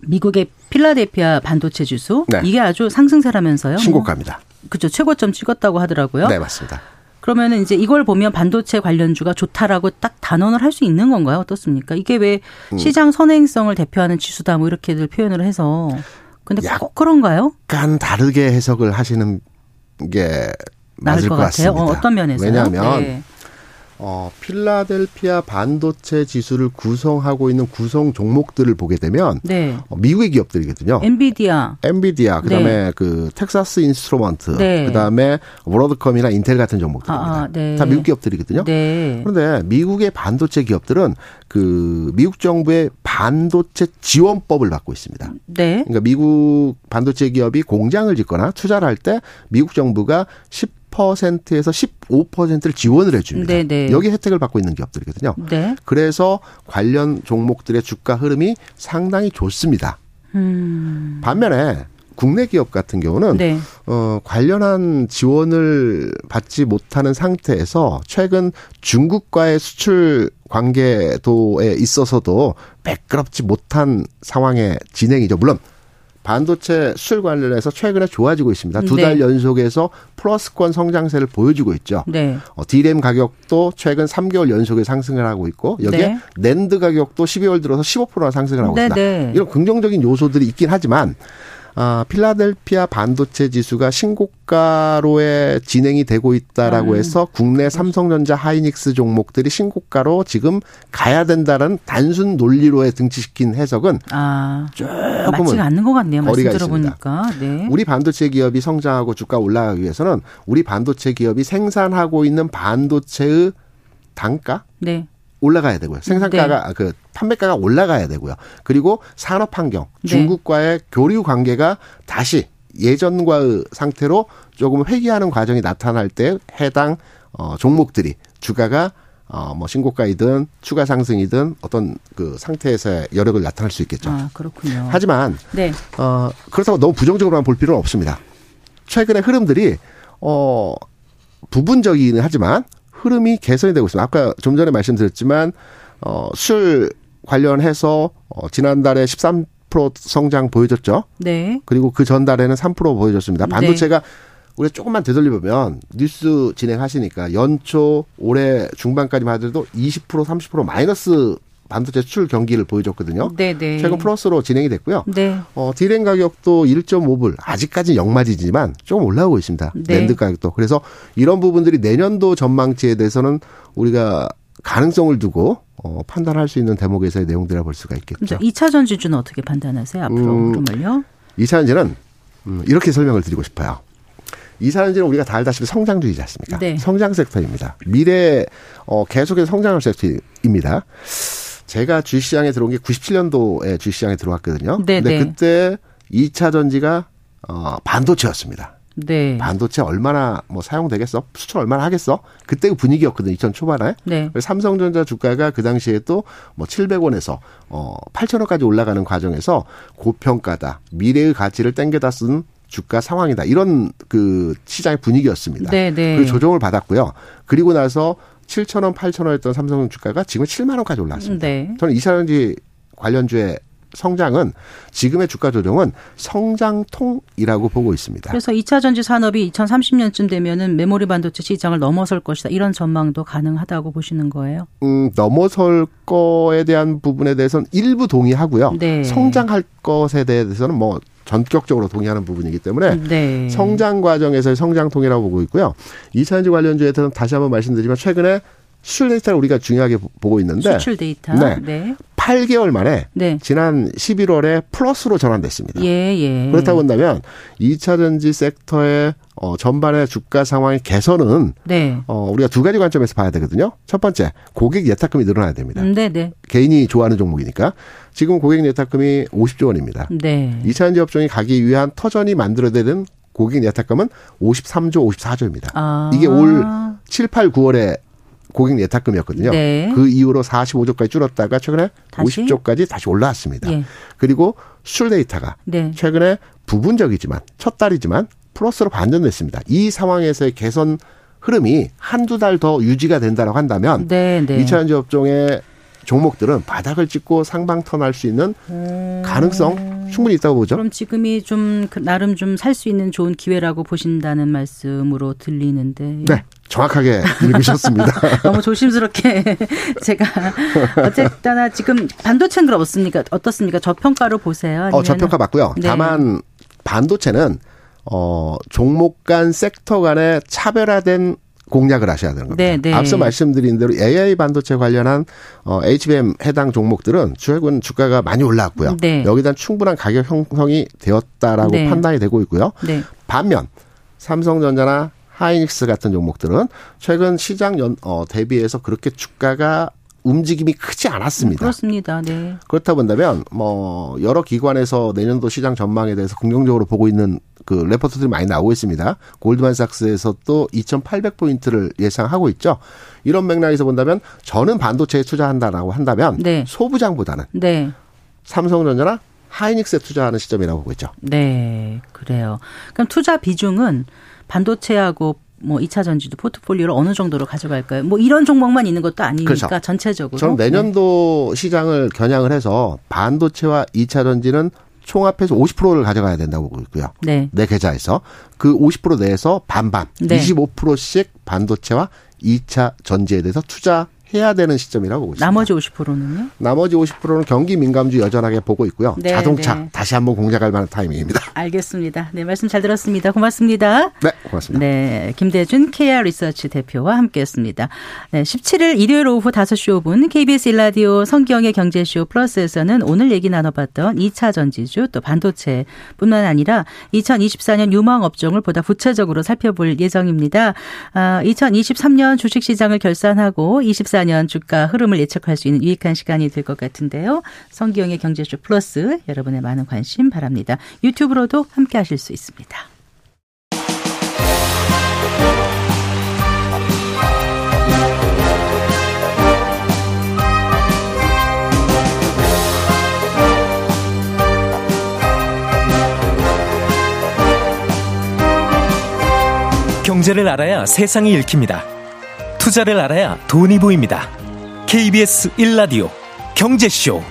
미국의 필라델피아 반도체 주수 네. 이게 아주 상승세라면서요. 신고가입니다. 뭐. 그렇죠. 최고점 찍었다고 하더라고요. 네, 맞습니다. 그러면은 이제 이걸 보면 반도체 관련주가 좋다라고 딱 단언을 할 수 있는 건가요? 어떻습니까? 이게 왜 음. 시장 선행성을 대표하는 지수다 뭐 이렇게들 표현을 해서 근데 꼭 그런가요? 약간 다르게 해석을 하시는 게 맞을 것, 것 같습니다. 어, 어떤 면에서? 왜냐하면 네. 어, 필라델피아 반도체 지수를 구성하고 있는 구성 종목들을 보게 되면 네. 어, 미국의 기업들이거든요. 엔비디아, 엔비디아, 그다음에 네. 그 텍사스 인스트루먼트, 네. 그다음에 브로드컴이나 인텔 같은 종목들입니다. 아, 아, 네. 다 미국 기업들이거든요. 네. 그런데 미국의 반도체 기업들은 그 미국 정부의 반도체 지원법을 받고 있습니다. 네. 그러니까 미국 반도체 기업이 공장을 짓거나 투자를 할 때 미국 정부가 10 10%에서 15%를 지원을 해줍니다. 네네. 네. 여기 혜택을 받고 있는 기업들이거든요. 네. 그래서 관련 종목들의 주가 흐름이 상당히 좋습니다. 음. 반면에 국내 기업 같은 경우는 네. 어 관련한 지원을 받지 못하는 상태에서 최근 중국과의 수출 관계도에 있어서도 매끄럽지 못한 상황의 진행이죠. 물론 반도체 수출 관련해서 최근에 좋아지고 있습니다. 두달 네. 연속에서 플러스권 성장세를 보여주고 있죠. 네. 어, D램 가격도 최근 3개월 연속에 상승을 하고 있고 여기에 네. 낸드 가격도 12월 들어서 15%나 상승을 하고 네, 있습니다. 네. 이런 긍정적인 요소들이 있긴 하지만 아, 필라델피아 반도체 지수가 신고가로에 진행이 되고 있다라고 음. 해서 국내 삼성전자 하이닉스 종목들이 신고가로 지금 가야 된다는 단순 논리로에 등치시킨 해석은 아, 조금은 맞지가 않는 것 같네요. 말씀 들어보니까. 네. 우리 반도체 기업이 성장하고 주가 올라가기 위해서는 우리 반도체 기업이 생산하고 있는 반도체의 단가, 네. 올라가야 되고요. 생산가가 네. 그 판매가가 올라가야 되고요. 그리고 산업 환경 네. 중국과의 교류 관계가 다시 예전과의 상태로 조금 회귀하는 과정이 나타날 때 해당 어 종목들이 주가가 어뭐 신고가이든 추가 상승이든 어떤 그 상태에서의 여력을 나타낼 수 있겠죠. 아, 그렇군요. 하지만 네. 어 그렇다고 너무 부정적으로만 볼 필요는 없습니다. 최근의 흐름들이 어 부분적이긴 하지만 흐름이 개선이 되고 있습니다. 아까 좀 전에 말씀드렸지만 어, 술 관련해서 어, 지난달에 13% 성장 보여줬죠. 네. 그리고 그 전달에는 3% 보여줬습니다. 네. 반도체가 네. 우리가 조금만 되돌려보면 뉴스 진행하시니까 연초 올해 중반까지만 하더라도 20% 30% 마이너스 반도체 수출 경기를 보여줬거든요. 네네. 네. 최근 플러스로 진행이 됐고요. 네. 어, 디램 가격도 1.5불 아직까지 영마지지만 조금 올라오고 있습니다. 네. 랜드 가격도. 그래서 이런 부분들이 내년도 전망치에 대해서는 우리가 가능성을 두고 어, 판단할 수 있는 대목에서의 내용들을 볼 수가 있겠죠. 2차 전지주는 어떻게 판단하세요? 앞으로 음, 흐름을요? 2차 전지는 음, 이렇게 설명을 드리고 싶어요. 2차 전지는 우리가 다 알다시피 성장주이지 않습니까? 네. 성장 섹터입니다. 미래 어, 계속해서 성장할 섹터입니다. 제가 주식시장에 들어온 게 97년도에 주식시장에 들어왔거든요. 네, 근데 네. 그때 2차 전지가 어 반도체였습니다. 네. 반도체 얼마나 뭐 사용되겠어? 수출 얼마나 하겠어? 그때 그 분위기였거든요. 2000 초반에. 네. 삼성전자 주가가 그 당시에 또 뭐 700원에서 어 8,000원까지 올라가는 과정에서 고평가다. 미래의 가치를 땡겨다 쓴 주가 상황이다. 이런 그 시장의 분위기였습니다. 네, 네. 그 조정을 받았고요. 그리고 나서 7천 원, 8천 원이었던 삼성 주가가 지금 7만 원까지 올랐습니다. 네. 저는 이차전지 관련주의 성장은 지금의 주가 조정은 성장통이라고 보고 있습니다. 그래서 2차 전지 산업이 2030년쯤 되면은 메모리 반도체 시장을 넘어설 것이다. 이런 전망도 가능하다고 보시는 거예요? 음, 넘어설 거에 대한 부분에 대해서는 일부 동의하고요. 네. 성장할 것에 대해서는 뭐 전격적으로 동의하는 부분이기 때문에 네. 성장 과정에서의 성장통이라고 보고 있고요. 이차전지 관련 주에 대해서는 다시 한번 말씀드리지만 최근에 수출 데이터를 우리가 중요하게 보고 있는데 수출 데이터 네. 네. 8개월 만에 네. 지난 11월에 플러스로 전환됐습니다. 예, 예. 그렇다고 한다면 2차 전지 섹터의 어, 전반의 주가 상황의 개선은 네. 어, 우리가 두 가지 관점에서 봐야 되거든요. 첫 번째, 고객 예탁금이 늘어나야 됩니다. 음, 네, 네. 개인이 좋아하는 종목이니까. 지금 고객 예탁금이 50조 원입니다. 네. 2차 전지 업종이 가기 위한 터전이 만들어내는 고객 예탁금은 53조, 54조입니다. 아. 이게 올 7, 8, 9월에 고객 예탁금이었거든요. 네. 그 이후로 45조까지 줄었다가 최근에 다시? 50조까지 다시 올라왔습니다. 예. 그리고 수출 데이터가 네. 최근에 부분적이지만 첫 달이지만 플러스로 반전됐습니다. 이 상황에서의 개선 흐름이 한두 달 더 유지가 된다고 한다면 네, 네. 2차 전지 업종의 종목들은 바닥을 찍고 상방턴할 수 있는 음. 가능성 충분히 있다고 보죠. 그럼 지금이 좀그 나름 좀 살 수 있는 좋은 기회라고 보신다는 말씀으로 들리는데. 네. 정확하게 읽으셨습니다. [LAUGHS] 너무 조심스럽게 [LAUGHS] 제가 어쨌든 지금 반도체는 그럼 어떻습니까? 어떻습니까? 저평가로 보세요? 아니면 어, 저평가 맞고요. 네. 다만 반도체는 어 종목 간 섹터 간의 차별화된 공략을 하셔야 되는 겁니다. 네, 네. 앞서 말씀드린 대로 AI 반도체 관련한 어, HBM 해당 종목들은 최근 주가가 많이 올라왔고요. 네. 여기다 충분한 가격 형성이 되었다라고 네. 판단이 되고 있고요. 네. 반면 삼성전자나 하이닉스 같은 종목들은 최근 시장 연, 어, 대비해서 그렇게 주가가 움직임이 크지 않았습니다. 그렇습니다. 네. 그렇다 본다면 뭐 여러 기관에서 내년도 시장 전망에 대해서 긍정적으로 보고 있는 그 레포트들이 많이 나오고 있습니다. 골드만삭스에서 또 2,800포인트를 예상하고 있죠. 이런 맥락에서 본다면 저는 반도체에 투자한다라고 한다면 네. 소부장보다는 네. 삼성전자나 하이닉스에 투자하는 시점이라고 보고 있죠. 네, 그래요. 그럼 투자 비중은 반도체하고 뭐 2차 전지도 포트폴리오를 어느 정도로 가져갈까요? 뭐 이런 종목만 있는 것도 아니니까 그렇죠. 전체적으로. 저는 내년도 네. 시장을 겨냥을 해서 반도체와 2차 전지는 총합해서 50%를 가져가야 된다고 보고 있고요. 네. 내 계좌에서 그 50% 내에서 반반 네. 25%씩 반도체와 2차 전지에 대해서 투자 해야 되는 시점이라고 보고 있습니다. 나머지 50%는요? 나머지 50%는 경기 민감주 여전하게 보고 있고요. 네, 자동차 네. 다시 한번 공략할 만한 타이밍입니다. [LAUGHS] 알겠습니다. 네, 말씀 잘 들었습니다. 고맙습니다. 네, 고맙습니다. 네, 김대준 KR 리서치 대표와 함께했습니다. 네, 17일 일요일 오후 5시 5분 KBS 일라디오 성기영의 경제쇼 플러스에서는 오늘 얘기 나눠봤던 2차 전지주 또 반도체뿐만 아니라 2024년 유망 업종을 보다 구체적으로 살펴볼 예정입니다. 아, 2023년 주식시장을 결산하고 24 2024년 주가 흐름을 예측할 수 있는 유익한 시간이 될 것 같은데요. 성기영의 경제쇼 플러스 여러분의 많은 관심 바랍니다. 유튜브로도 함께 하실 수 있습니다. 경제를 알아야 세상이 읽힙니다. 투자를 알아야 돈이 보입니다. KBS 1라디오 경제쇼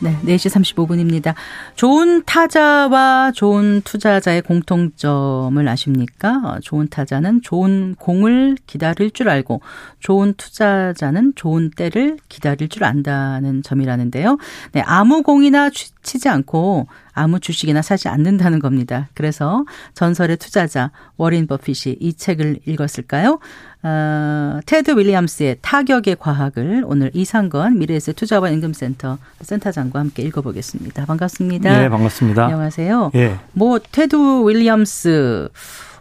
네, 4시 35분입니다. 좋은 타자와 좋은 투자자의 공통점을 아십니까? 어, 좋은 타자는 좋은 공을 기다릴 줄 알고 좋은 투자자는 좋은 때를 기다릴 줄 안다는 점이라는데요. 네, 아무 공이나 치지 않고 아무 주식이나 사지 않는다는 겁니다. 그래서 전설의 투자자 워린 버핏이 이 책을 읽었을까요? 어, 테드 윌리엄스의 타격의 과학을 오늘 이상건 미래에셋 투자와 임금센터 센터장과 함께 읽어보겠습니다. 반갑습니다. 네, 반갑습니다. 안녕하세요. 예. 뭐 테드 윌리엄스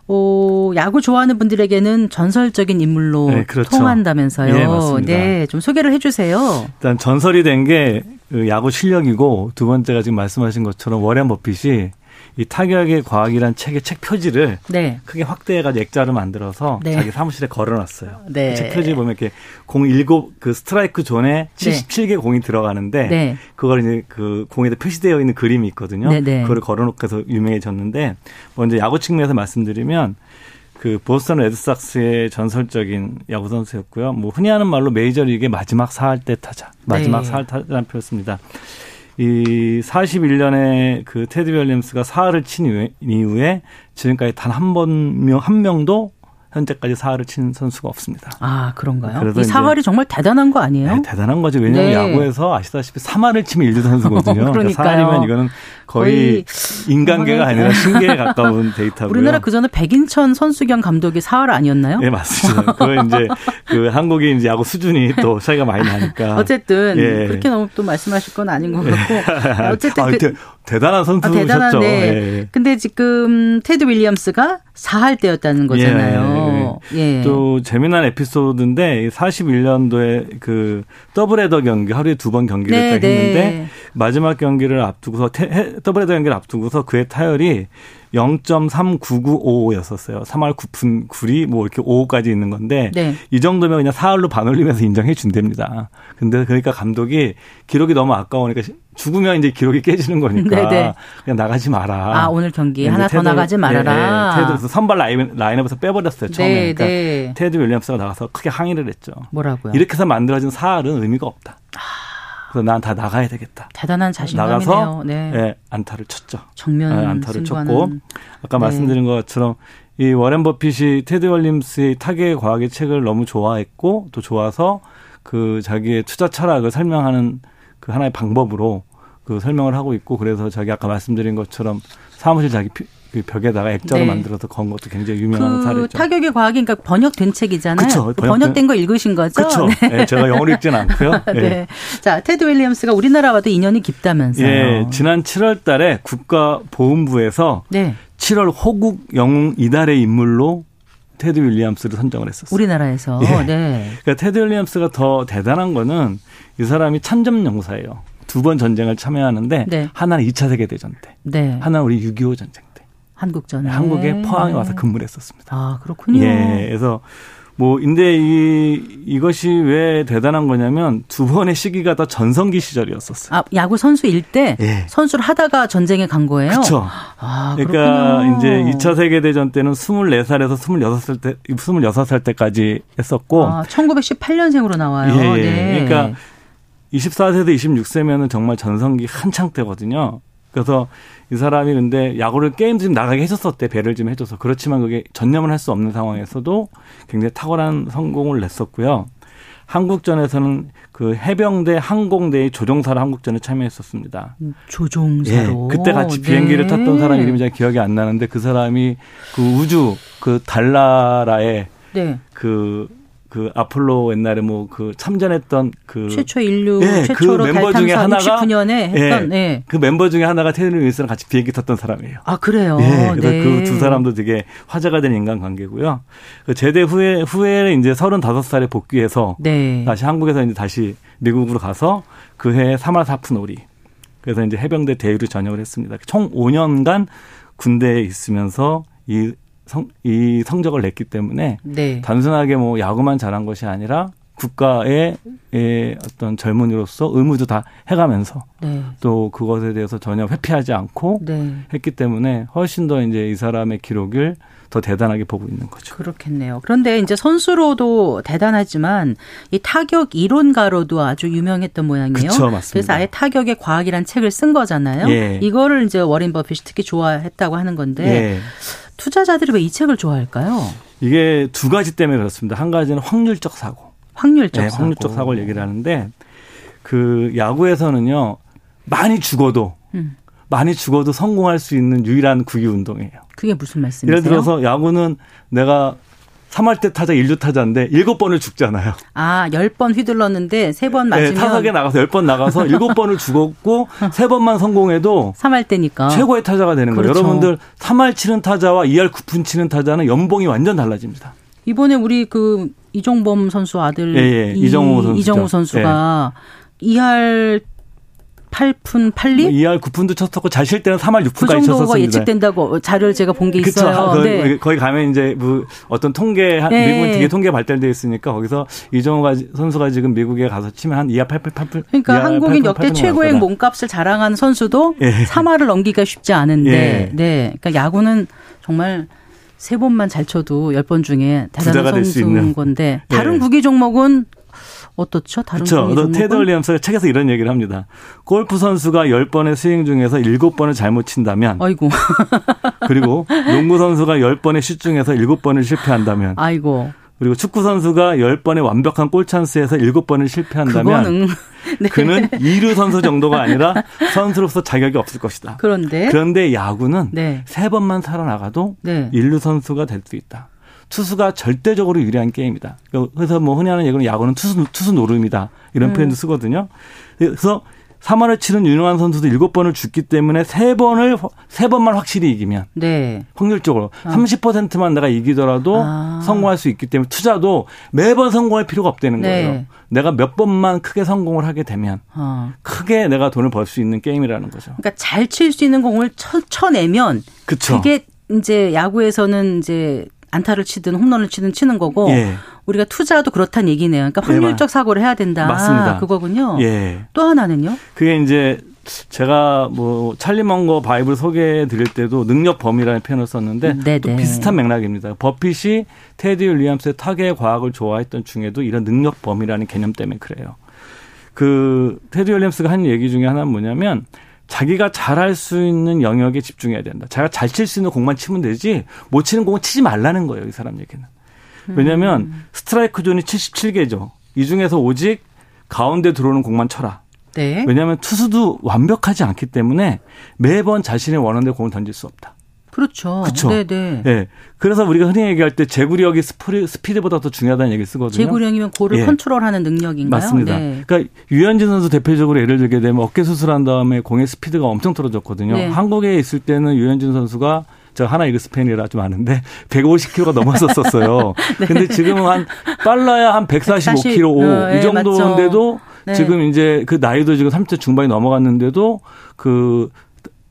어, 야구 좋아하는 분들에게는 전설적인 인물로 네, 그렇죠. 통한다면서요. 네, 맞습니다. 네, 좀 소개를 해주세요. 일단 전설이 된게 그 야구 실력이고 두 번째가 지금 말씀하신 것처럼 워렌 버핏이 이 타격의 과학이란 책의 책 표지를 네. 크게 확대해가지고 액자를 만들어서 네. 자기 사무실에 걸어놨어요. 네. 그책 표지 보면 이렇게 공 일곱 그 스트라이크 존에 77개 공이 들어가는데 네. 그걸 이제 그 공에다 표시되어 있는 그림이 있거든요. 네, 네. 그걸 걸어놓고 해서 유명해졌는데 먼저 야구 측면에서 말씀드리면 그 보스턴 레드삭스의 전설적인 야구 선수였고요. 뭐 흔히 하는 말로 메이저리그의 마지막 사할 때 타자, 마지막 사할 타자라는 표였습니다. 이 41년에 그 테드 윌리엄스가 사활을 친 이후에 지금까지 단 한 번, 명, 한 명도 현재까지 사활을 친 선수가 없습니다. 아, 그런가요? 그래서 이 사활이 정말 대단한 거 아니에요? 네, 대단한 거죠. 왜냐하면 네. 야구에서 아시다시피 3할을 치면 1루 선수거든요. [LAUGHS] 그러니까 사활이면 이거는 거의, 거의 인간계가 아니라 신계에 [LAUGHS] 가까운 데이터고요. 우리나라 그 전에 백인천 선수 겸 감독이 사활 아니었나요? 네, 맞습니다. 그거 이제 그 한국이 이제 야구 수준이 또 차이가 많이 나니까. [LAUGHS] 어쨌든 예. 그렇게 너무 또 말씀하실 건 아닌 것 같고. 예. 어쨌든 아, 그, 대단한 선수셨죠. 아, 대단한, 네. 예. 근데 지금 테드 윌리엄스가 4할 때였다는 거잖아요. 예. 예. 또 재미난 에피소드인데 41년도에 그 더블헤더 경기 하루에 두 번 경기를 네, 했는데 네. 마지막 경기를 앞두고서 더블헤더 경기를 앞두고서 그의 타율이 0.3995였었어요. 3할 9푼 9리 뭐 이렇게 5까지 있는 건데 네. 이 정도면 그냥 사할로 반올림해서 인정해 준답니다. 근데 그러니까 감독이 기록이 너무 아까우니까 죽으면 이제 기록이 깨지는 거니까 네네. 네. 그냥 나가지 마라. 아 오늘 경기 하나 테드, 더 나가지 말아라. 네, 네. 테드 선발 라인, 라인업에서 빼버렸어요 처음에. 네, 그러니까 네. 테드 윌리엄스가 나가서 크게 항의를 했죠. 뭐라고요? 이렇게 해서 만들어진 사할은 의미가 없다. 아. 그래서 난 다 나가야 되겠다. 대단한 자신감이네요. 나가서 네. 네, 안타를 쳤죠. 정면 네, 안타를 승부하는. 쳤고 아까 네. 말씀드린 것처럼 이 워렌 버핏이 테드 윌리엄스의 타격의 과학의 책을 너무 좋아했고 또 좋아서 그 자기의 투자 철학을 설명하는 그 하나의 방법으로 그 설명을 하고 있고 그래서 자기 아까 말씀드린 것처럼 사무실 자기 그 벽에다가 액자로 네. 만들어서 건 것도 굉장히 유명한 그 사례죠. 타격의 과학이 그러니까 번역된 책이잖아요. 그쵸, 번역된, 번역된 거 읽으신 거죠? 그렇죠. 네. 네, 제가 영어로 읽지는 않고요. [LAUGHS] 네. 네. 자, 테드 윌리엄스가 우리나라와도 인연이 깊다면서요. 예, 지난 7월 달에 국가보훈부에서 네. 7월 호국 영웅 이달의 인물로 테드 윌리엄스를 선정을 했었어요. 우리나라에서. 예. 네. 그러니까 테드 윌리엄스가 더 대단한 거는 이 사람이 천점영사예요. 두 번 전쟁을 참여하는데 네. 하나는 2차 세계 대전 때, 네. 하나는 우리 6.25 전쟁 때. 한국전에 한국에 포항에 와서 근무를 했었습니다. 아 그렇군요. 예, 그래서 뭐 근데 이 이것이 왜 대단한 거냐면 두 번의 시기가 다 전성기 시절이었었어요. 아 야구 선수일 때 예. 선수를 하다가 전쟁에 간 거예요. 그렇죠. 아, 그러니까 이제 2차 세계 대전 때는 24살에서 26살 때 26살 때까지 했었고 아, 1918년생으로 나와요. 예, 예. 네. 그러니까 24세에서 26세면은 정말 전성기 한창 때거든요. 그래서 이 사람이 근데 야구를 게임 좀 나가게 해줬었대 배를 좀 해줘서 그렇지만 그게 전념을 할 수 없는 상황에서도 굉장히 탁월한 성공을 냈었고요. 한국전에서는 그 해병대 항공대의 조종사로 한국전에 참여했었습니다. 조종사로. 예, 그때 같이 비행기를 네. 탔던 사람 이름이 잘 기억이 안 나는데 그 사람이 그 우주 그 달나라에 네. 그 그 아폴로 옛날에 뭐 그 참전했던 그 최초 인류 예, 그 최초로 그 멤버 중에 하나가 69년에 했던 예, 예. 그 멤버 중에 하나가 테드 윌슨랑 같이 비행기 탔던 사람이에요. 아 그래요. 예, 그래서 네. 그두 사람도 되게 화제가 된 인간 관계고요. 그 제대 후에 후에 이제 35살에 복귀해서 네. 다시 한국에서 이제 다시 미국으로 가서 그해 3할 4푼 오리. 그래서 이제 해병대 대위로 전역을 했습니다. 총 5년간 군대에 있으면서 이 성, 이 성적을 냈기 때문에 네. 단순하게 뭐 야구만 잘한 것이 아니라 국가의 의 어떤 젊은이로서 의무도 다 해가면서 네. 또 그것에 대해서 전혀 회피하지 않고 네. 했기 때문에 훨씬 더 이제 이 사람의 기록을 더 대단하게 보고 있는 거죠. 그렇겠네요. 그런데 이제 선수로도 대단하지만 이 타격 이론가로도 아주 유명했던 모양이에요. 그쵸, 맞습니다. 그래서 아예 타격의 과학이란 책을 쓴 거잖아요. 예. 이거를 이제 워린 버핏이 특히 좋아했다고 하는 건데 예. 투자자들이 왜 이 책을 좋아할까요? 이게 두 가지 때문에 그렇습니다. 한 가지는 확률적 사고. 확률적 네, 사고. 확률적 사고를 얘기를 하는데 그 야구에서는요 많이 죽어도 음. 많이 죽어도 성공할 수 있는 유일한 구기 운동이에요. 그게 무슨 말씀이세요? 예를 들어서 야구는 내가 3할 때 타자 1루 타자인데 7번을 죽잖아요. 아, 10번 휘둘렀는데 3번 맞으면 네, 타석에 나가서 10번 나가서 7번을 [LAUGHS] 죽었고 3번만 성공해도 3할 때니까 최고의 타자가 되는 그렇죠. 거예요. 여러분들 3할 치는 타자와 2할 9푼 치는 타자는 연봉이 완전 달라집니다. 이번에 우리 그 이종범 선수 아들 예, 예. 이 정우 선수 이정우 선수가 예. 2할 8푼 8리? 2할 9푼도 쳤었고 잘칠 때는 3할 6푼까지 그 정도가 쳤었습니다. 예측된다고 자료를 제가 본 게 있어요. 그쵸. 네. 거기 가면 이제 뭐 어떤 통계 네. 미국은 되게 통계 발달돼 있으니까 거기서 이정우가 선수가 지금 미국에 가서 치면 한 2할 8푼 8푼 그러니까 2할 한국인 8푼, 역대 8푼 최고의 몸값을 자랑한 선수도 예. 3할을 넘기기가 쉽지 않은데 예. 네. 그러니까 야구는 정말 세 번만 잘 쳐도 10번 중에 대단한 선수인 건데 다른 예. 구기 종목은 어떻죠? 다른 그렇죠. 테드 윌리엄스가 책에서 이런 얘기를 합니다. 골프 선수가 10번의 스윙 중에서 7번을 잘못 친다면 아이고. 그리고 농구 선수가 10번의 슛 중에서 7번을 실패한다면 아이고. 그리고 축구 선수가 10번의 완벽한 골 찬스에서 7번을 실패한다면 [LAUGHS] 네. 그는 2루 선수 정도가 아니라 선수로서 자격이 없을 것이다. 그런데 그런데 야구는 네. 3번만 살아나가도 네. 1루 선수가 될 수 있다. 투수가 절대적으로 유리한 게임이다. 그래서 뭐 흔히 하는 얘기는 야구는 투수, 투수 노름이다. 이런 음. 표현도 쓰거든요. 그래서 3할을 치는 유능한 선수도 7번을 죽기 때문에 3번을 3번만 확실히 이기면 네. 확률적으로 어. 30%만 내가 이기더라도 아. 성공할 수 있기 때문에 투자도 매번 성공할 필요가 없다는 네. 거예요. 내가 몇 번만 크게 성공을 하게 되면 어. 크게 내가 돈을 벌 수 있는 게임이라는 거죠. 그러니까 잘 칠 수 있는 공을 쳐, 쳐내면 그쵸. 그게 이제 야구에서는 이제 안타를 치든 홈런을 치든 치는 거고 예. 우리가 투자도 그렇다는 얘기네요. 그러니까 네, 확률적 네, 사고를 해야 된다. 맞습니다. 그거군요. 예. 또 하나는요? 그게 이제 제가 뭐 찰리 멍거 바이블 소개해 드릴 때도 능력 범위라는 표현을 썼는데 네네. 또 네. 비슷한 맥락입니다. 버핏이 테디 윌리엄스의 타격의 과학을 좋아했던 중에도 이런 능력 범위라는 개념 때문에 그래요. 그 테디 윌리엄스가 한 얘기 중에 하나는 뭐냐면 자기가 잘할 수 있는 영역에 집중해야 된다. 자기가 잘 칠 수 있는 공만 치면 되지 못 치는 공은 치지 말라는 거예요. 이 사람 얘기는. 왜냐하면 음. 스트라이크 존이 77개죠. 이 중에서 오직 가운데 들어오는 공만 쳐라. 네. 왜냐하면 투수도 완벽하지 않기 때문에 매번 자신의 원하는 공을 던질 수 없다. 그렇죠. 그렇죠. 네네. 네. 그래서 우리가 흔히 얘기할 때 제구력이 스피드, 보다 더 중요하다는 얘기를 쓰거든요. 제구력이면 골을 네. 컨트롤하는 능력인가요? 맞습니다. 네. 그러니까 유현진 선수 대표적으로 예를 들게 되면 어깨 수술한 다음에 공의 스피드가 엄청 떨어졌거든요. 네. 한국에 있을 때는 유현진 선수가 저 하나 이그 스페인이라 좀 아는데 [LAUGHS] 150km가 넘었었었어요. [LAUGHS] 네. 근데 지금은 한 빨라야 한 145km 어, 이 네, 정도인데도 네. 지금 이제 그 나이도 지금 30대 중반이 넘어갔는데도 그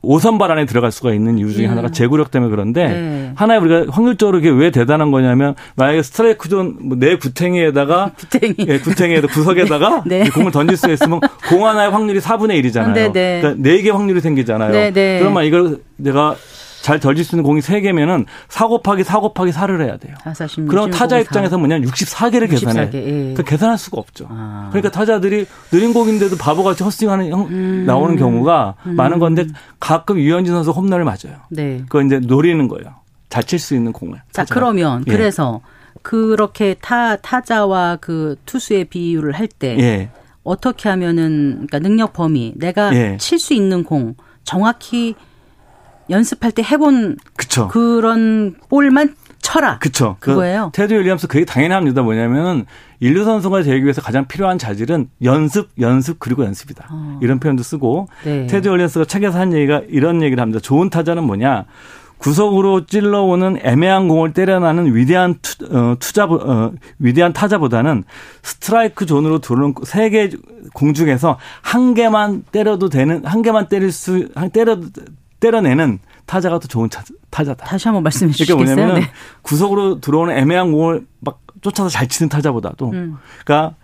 5선발 안에 들어갈 수가 있는 이유 중에 음. 하나가 제구력 때문에 그런데 네. 하나의 우리가 확률적으로 이게 왜 대단한 거냐면 만약에 스트라이크 존내 뭐 구탱이에다가 [LAUGHS] 구탱이 예, 구탱이에다 구석에다가 네. 공을 던질 수 있으면 공 하나의 확률이 4분의 1이잖아요. 네, 네. 그러니까 4개 확률이 생기잖아요. 네, 네. 그러면 이걸 내가 잘 던질 수 있는 공이 3개면은 4 곱하기 4 곱하기 4를 해야 돼요. 아, 그럼 타자 입장에서 뭐냐면 64개를 64개, 계산해. 예. 그 계산할 수가 없죠. 아. 그러니까 타자들이 느린 공인데도 바보같이 헛스윙하는 음. 나오는 경우가 음. 많은 건데 가끔 유현진 선수 홈런을 맞아요. 네. 그거 이제 노리는 거예요. 잘칠수 있는 공을. 자, 타자가. 그러면 예. 그래서 그렇게 타 타자와 그 투수의 비율을 할때 예. 어떻게 하면은 그러니까 능력 범위 내가 예. 칠 수 있는 공 정확히 연습할 때 해본 그쵸. 그런 볼만 쳐라. 그쵸. 그 그거예요. 그 테드 윌리엄스 그게 당연합니다. 뭐냐면은 일류 선수가 되기 위해서 가장 필요한 자질은 연습, 연습 그리고 연습이다. 어. 이런 표현도 쓰고 네. 테드 윌리엄스가 책에서 한 얘기가 이런 얘기를 합니다. 좋은 타자는 뭐냐? 구석으로 찔러오는 애매한 공을 때려내는 위대한 투, 어, 투자 어, 위대한 타자보다는 스트라이크 존으로 들어오는 세 개 공 중에서 한 개만 때려도 되는 한 개만 때릴 수 때려 때려내는 타자가 더 좋은 타자다. 다시 한번 말씀해 주시겠어요? 그러니까 뭐냐면 네. 구석으로 들어오는 애매한 공을 막 쫓아서 잘 치는 타자보다도 음. 그러니까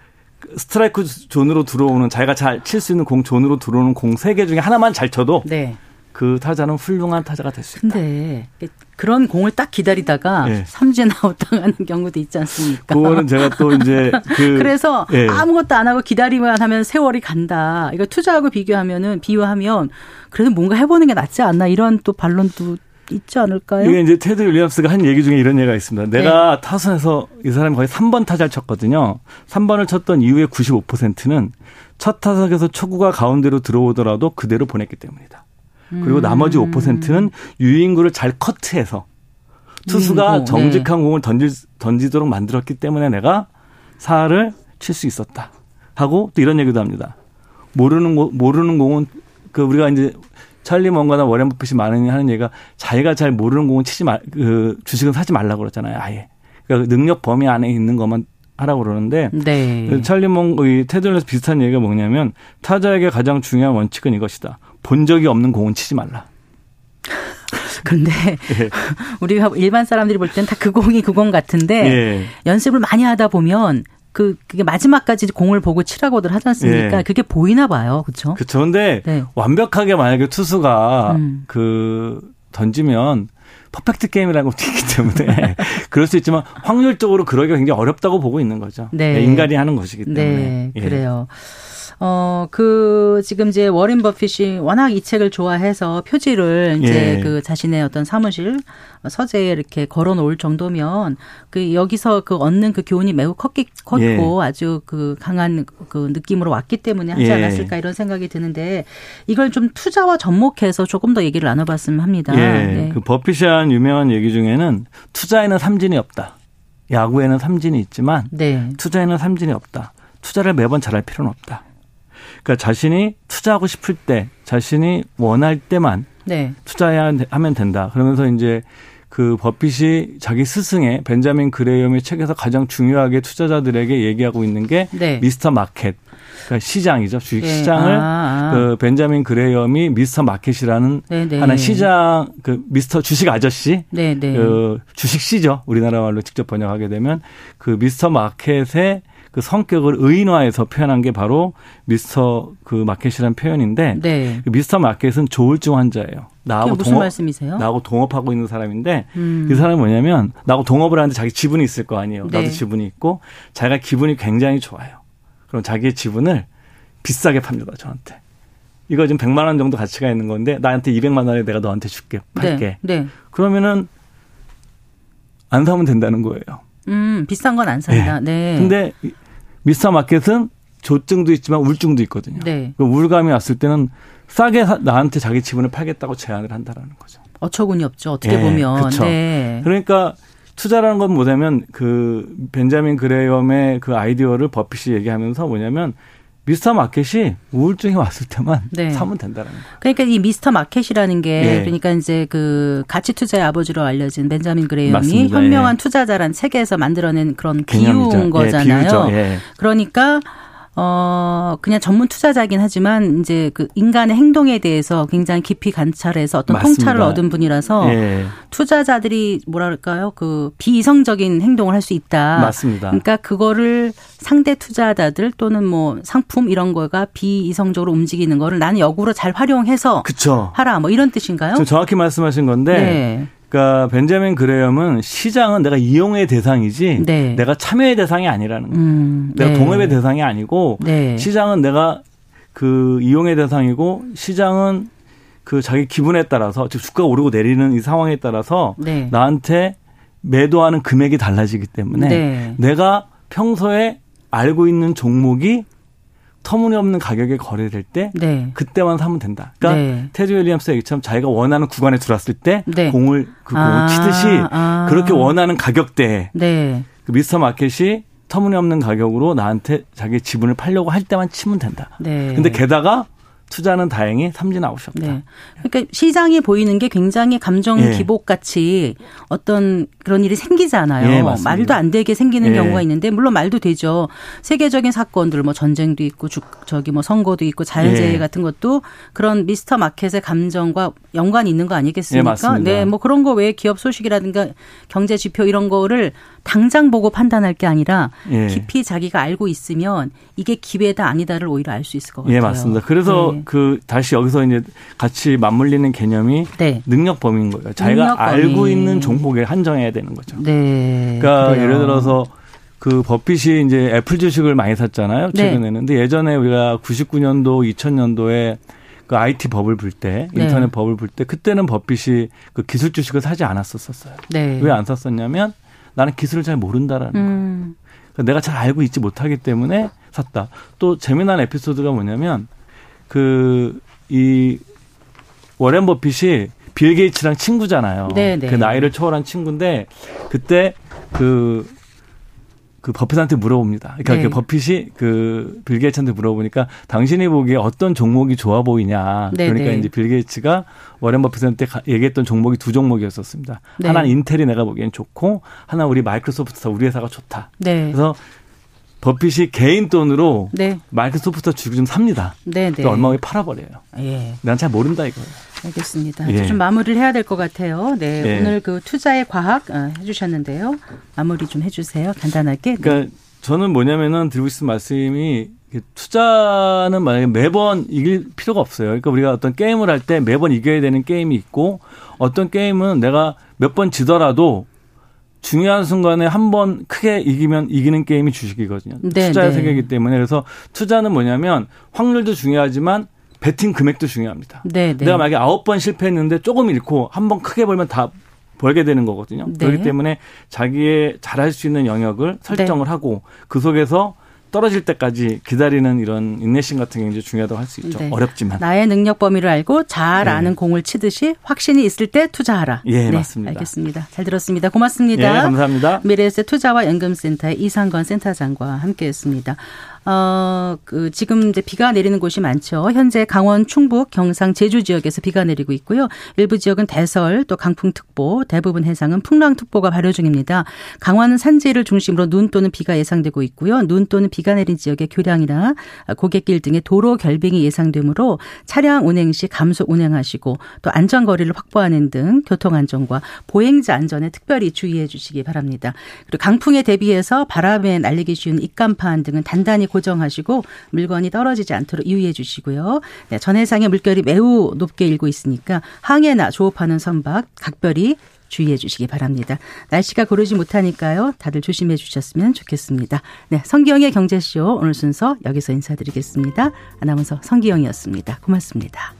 스트라이크 존으로 들어오는 자기가 잘 칠 수 있는 공 존으로 들어오는 공 세 개 중에 하나만 잘 쳐도 네. 그 타자는 훌륭한 타자가 될 수 있다. 근데 그런 공을 딱 기다리다가 네. 삼진 아웃 당하는 경우도 있지 않습니까? 그거는 제가 또 이제 그 [LAUGHS] 그래서 네. 아무것도 안 하고 기다리기만 하면 세월이 간다. 이거 투자하고 비교하면은 비유하면 그래도 뭔가 해보는 게 낫지 않나 이런 또 반론도 있지 않을까요? 이게 이제 테드 윌리엄스가 한 얘기 중에 이런 얘기가 있습니다. 내가 네. 타석에서 이 사람이 거의 3번 타자를 쳤거든요. 3번을 쳤던 이유의 95%는 첫 타석에서 초구가 가운데로 들어오더라도 그대로 보냈기 때문이다. 그리고 나머지 5%는 음. 유인구를 잘 커트해서 투수가 유인구, 정직한 네. 공을 던질, 던지도록 만들었기 때문에 내가 사를 칠 수 있었다. 하고 또 이런 얘기도 합니다. 모르는 모르는 공은 그 우리가 이제 찰리 먼가나 워렌 버핏이 많은 하는 얘기가 자기가 잘 모르는 공은 치지 말, 그 주식은 사지 말라고 그러잖아요. 아예. 그러니까 능력 범위 안에 있는 것만 하라고 그러는데 네. 찰리 몽, 이 테들레스 비슷한 얘기가 뭐냐면 타자에게 가장 중요한 원칙은 이것이다. 본 적이 없는 공은 치지 말라. [LAUGHS] 그런데 예. 우리가 일반 사람들이 볼 때는 다 그 공이 그 공 같은데 예. 연습을 많이 하다 보면 그 그게 마지막까지 공을 보고 치라고들 하지 않습니까? 예. 그게 보이나 봐요. 그렇죠? 그렇죠. 근데 네. 완벽하게 만약에 투수가 음. 그 던지면 퍼펙트 게임이라고 [LAUGHS] 뛰기 때문에 그럴 수 있지만 확률적으로 그러기가 굉장히 어렵다고 보고 있는 거죠. 네. 인간이 하는 것이기 때문에. 네, 예. 그래요. 어, 그, 지금 이제 워린 버핏이 워낙 이 책을 좋아해서 표지를 이제 예. 그 자신의 어떤 사무실 서재에 이렇게 걸어 놓을 정도면 그 여기서 그 얻는 그 교훈이 매우 컸기, 컸고 예. 아주 그 강한 그 느낌으로 왔기 때문에 하지 예. 않았을까 이런 생각이 드는데 이걸 좀 투자와 접목해서 조금 더 얘기를 나눠봤으면 합니다. 예. 네. 그 버핏이 한 유명한 얘기 중에는 투자에는 삼진이 없다. 야구에는 삼진이 있지만 네. 투자에는 삼진이 없다. 투자를 매번 잘할 필요는 없다. 그러니까 자신이 투자하고 싶을 때, 자신이 원할 때만 네. 투자해야 하면 된다. 그러면서 이제 그 버핏이 자기 스승의 벤자민 그레이엄의 책에서 가장 중요하게 투자자들에게 얘기하고 있는 게 네. 미스터 마켓. 그러니까 시장이죠. 주식 네. 시장을 아, 아. 그 벤자민 그레이엄이 미스터 마켓이라는 네네. 네. 하나 시장 그 미스터 주식 아저씨 네네. 네. 그 주식 씨죠. 우리나라 말로 직접 번역하게 되면 그 미스터 마켓의 그 성격을 의인화해서 표현한 게 바로 미스터 그 마켓이라는 표현인데 네. 그 미스터 마켓은 조울증 환자예요. 나하고 무슨 동업, 말씀이세요? 나하고 동업하고 있는 사람인데 음. 이 사람이 뭐냐면 나하고 동업을 하는데 자기 지분이 있을 거 아니에요. 네. 나도 지분이 있고 자기가 기분이 굉장히 좋아요. 그럼 자기의 지분을 비싸게 팝니다 저한테. 이거 지금 100만 원 정도 가치가 있는 건데 나한테 200만 원에 내가 너한테 줄게 팔게. 네. 네. 그러면은 안 사면 된다는 거예요. 음, 비싼 건 안 산다. 네. 네. 근데 미스터 마켓은 조증도 있지만 우울증도 있거든요. 네. 그 우울감이 왔을 때는 싸게 나한테 자기 지분을 팔겠다고 제안을 한다라는 거죠. 어처구니 없죠. 어떻게 네, 보면. 그렇죠. 네. 그러니까 투자라는 건 뭐냐면 그 벤자민 그레이엄의 그 아이디어를 버핏이 얘기하면서 뭐냐면 미스터 마켓이 우울증이 왔을 때만 네. 사면 된다는 거예요. 그러니까 이 미스터 마켓이라는 게 네. 그러니까 이제 그 가치 투자의 아버지로 알려진 벤자민 그레이엄이 맞습니다. 현명한 예. 투자자란 책에서 만들어낸 그런 비유인 예, 거잖아요. 예, 그러니까 어, 그냥 전문 투자자긴 하지만 이제 그 인간의 행동에 대해서 굉장히 깊이 관찰해서 어떤 맞습니다. 통찰을 얻은 분이라서 예. 투자자들이 뭐랄까요? 그 비이성적인 행동을 할 수 있다. 맞습니다. 그러니까 그거를 상대 투자자들 또는 뭐 상품 이런 거가 비이성적으로 움직이는 거를 나는 역으로 잘 활용해서 그쵸. 하라 뭐 이런 뜻인가요? 정확히 말씀하신 건데 네. 그러니까 벤자민 그레엄은 시장은 내가 이용의 대상이지 네. 내가 참여의 대상이 아니라는 거예요. 음, 내가 네. 동업의 대상이 아니고 네. 시장은 내가 그 이용의 대상이고 시장은 그 자기 기분에 따라서 즉 주가가 오르고 내리는 이 상황에 따라서 네. 나한테 매도하는 금액이 달라지기 때문에 네. 내가 평소에 알고 있는 종목이 터무니없는 가격에 거래될 때 네. 그때만 사면 된다. 그러니까 네. 테드 윌리엄스 얘기처럼 자기가 원하는 구간에 들어왔을 때 네. 공을 그 공을 아, 치듯이 아. 그렇게 원하는 가격대에 네. 그 미스터 마켓이 터무니없는 가격으로 나한테 자기 지분을 팔려고 할 때만 치면 된다. 네. 근데 게다가 투자는 다행히 삼진 아웃이었다. 네. 그러니까 시장이 보이는 게 굉장히 감정 예. 기복 같이 어떤 그런 일이 생기잖아요. 예, 말도 안 되게 생기는 예. 경우가 있는데 물론 말도 되죠. 세계적인 사건들 뭐 전쟁도 있고 주, 저기 뭐 선거도 있고 자연재해 예. 같은 것도 그런 미스터 마켓의 감정과 연관이 있는 거 아니겠습니까? 예, 네, 뭐 그런 거 외에 기업 소식이라든가 경제 지표 이런 거를 당장 보고 판단할 게 아니라 예. 깊이 자기가 알고 있으면 이게 기회다 아니다를 오히려 알 수 있을 것 같아요. 예, 맞습니다. 그래서 네. 그 다시 여기서 이제 같이 맞물리는 개념이 네. 능력 범위인 거예요. 자기가 능력 알고 있는 종목에 한정해야 되는 거죠. 네. 그러니까 그래요. 예를 들어서 그 버핏이 이제 애플 주식을 많이 샀잖아요. 네. 최근에는. 네. 근데 예전에 우리가 99년도, 2000년도에 그 IT 버블 불 때, 네. 인터넷 네. 버블 불 때, 그때는 버핏이 그 기술 주식을 사지 않았었어요. 네. 왜안 샀었냐면 나는 기술을 잘 모른다라는 음. 거예요. 그러니까 내가 잘 알고 있지 못하기 때문에 샀다. 또 재미난 에피소드가 뭐냐면 그 이 워렌 버핏이 빌 게이츠랑 친구잖아요. 네네. 그 나이를 초월한 친구인데 그때 그 그 버핏한테 물어봅니다. 그러니까 네. 그 버핏이 그 빌 게이츠한테 물어보니까 당신이 보기에 어떤 종목이 좋아 보이냐. 네 그러니까 네. 이제 빌 게이츠가 워렌 버핏한테 얘기했던 종목이 두 종목이었었습니다. 네. 하나는 인텔이 내가 보기엔 좋고 하나 우리 마이크로소프트사 우리 회사가 좋다. 네. 그래서 버핏이 개인 돈으로 네. 마이크로소프트 주식 좀 삽니다. 네, 네. 얼마 후에 팔아버려요. 예. 난 잘 모른다 이거예요. 알겠습니다. 예. 좀 마무리를 해야 될 것 같아요. 네, 예. 오늘 그 투자의 과학 어, 해주셨는데요. 마무리 좀 해주세요. 간단하게. 네. 그러니까 저는 뭐냐면은 드리고 싶은 말씀이 투자는 만약에 매번 이길 필요가 없어요. 그러니까 우리가 어떤 게임을 할 때 매번 이겨야 되는 게임이 있고 어떤 게임은 내가 몇 번 지더라도 중요한 순간에 한 번 크게 이기면 이기는 게임이 주식이거든요. 네, 투자의 네. 세계이기 때문에 그래서 투자는 뭐냐면 확률도 중요하지만 베팅 금액도 중요합니다. 네, 네. 내가 만약에 아홉 번 실패했는데 조금 잃고 한 번 크게 벌면 다 벌게 되는 거거든요. 네. 그렇기 때문에 자기의 잘할 수 있는 영역을 설정을 네. 하고 그 속에서 떨어질 때까지 기다리는 이런 인내심 같은 게 이제 중요하다고 할 수 있죠. 네. 어렵지만. 나의 능력 범위를 알고 잘 네. 아는 공을 치듯이 확신이 있을 때 투자하라. 예, 네, 맞습니다. 알겠습니다. 잘 들었습니다. 고맙습니다. 예, 감사합니다. 미래에셋 투자와 연금센터의 이상건 센터장과 함께했습니다. 어, 그 지금 이제 비가 내리는 곳이 많죠. 현재 강원, 충북, 경상, 제주 지역에서 비가 내리고 있고요. 일부 지역은 대설, 또 강풍특보, 대부분 해상은 풍랑특보가 발효 중입니다. 강원은 산지를 중심으로 눈 또는 비가 예상되고 있고요. 눈 또는 비가 내린 지역의 교량이나 고갯길 등의 도로 결빙이 예상되므로 차량 운행 시 감소 운행하시고 또 안전거리를 확보하는 등 교통안전과 보행자 안전에 특별히 주의해 주시기 바랍니다. 그리고 강풍에 대비해서 바람에 날리기 쉬운 입간판 등은 단단히 고 고정하시고 물건이 떨어지지 않도록 유의해 주시고요. 네, 전해상의 물결이 매우 높게 일고 있으니까 항해나 조업하는 선박 각별히 주의해 주시기 바랍니다. 날씨가 고르지 못하니까요. 다들 조심해 주셨으면 좋겠습니다. 네, 성기영의 경제쇼 오늘 순서 여기서 인사드리겠습니다. 아나운서 성기영이었습니다. 고맙습니다.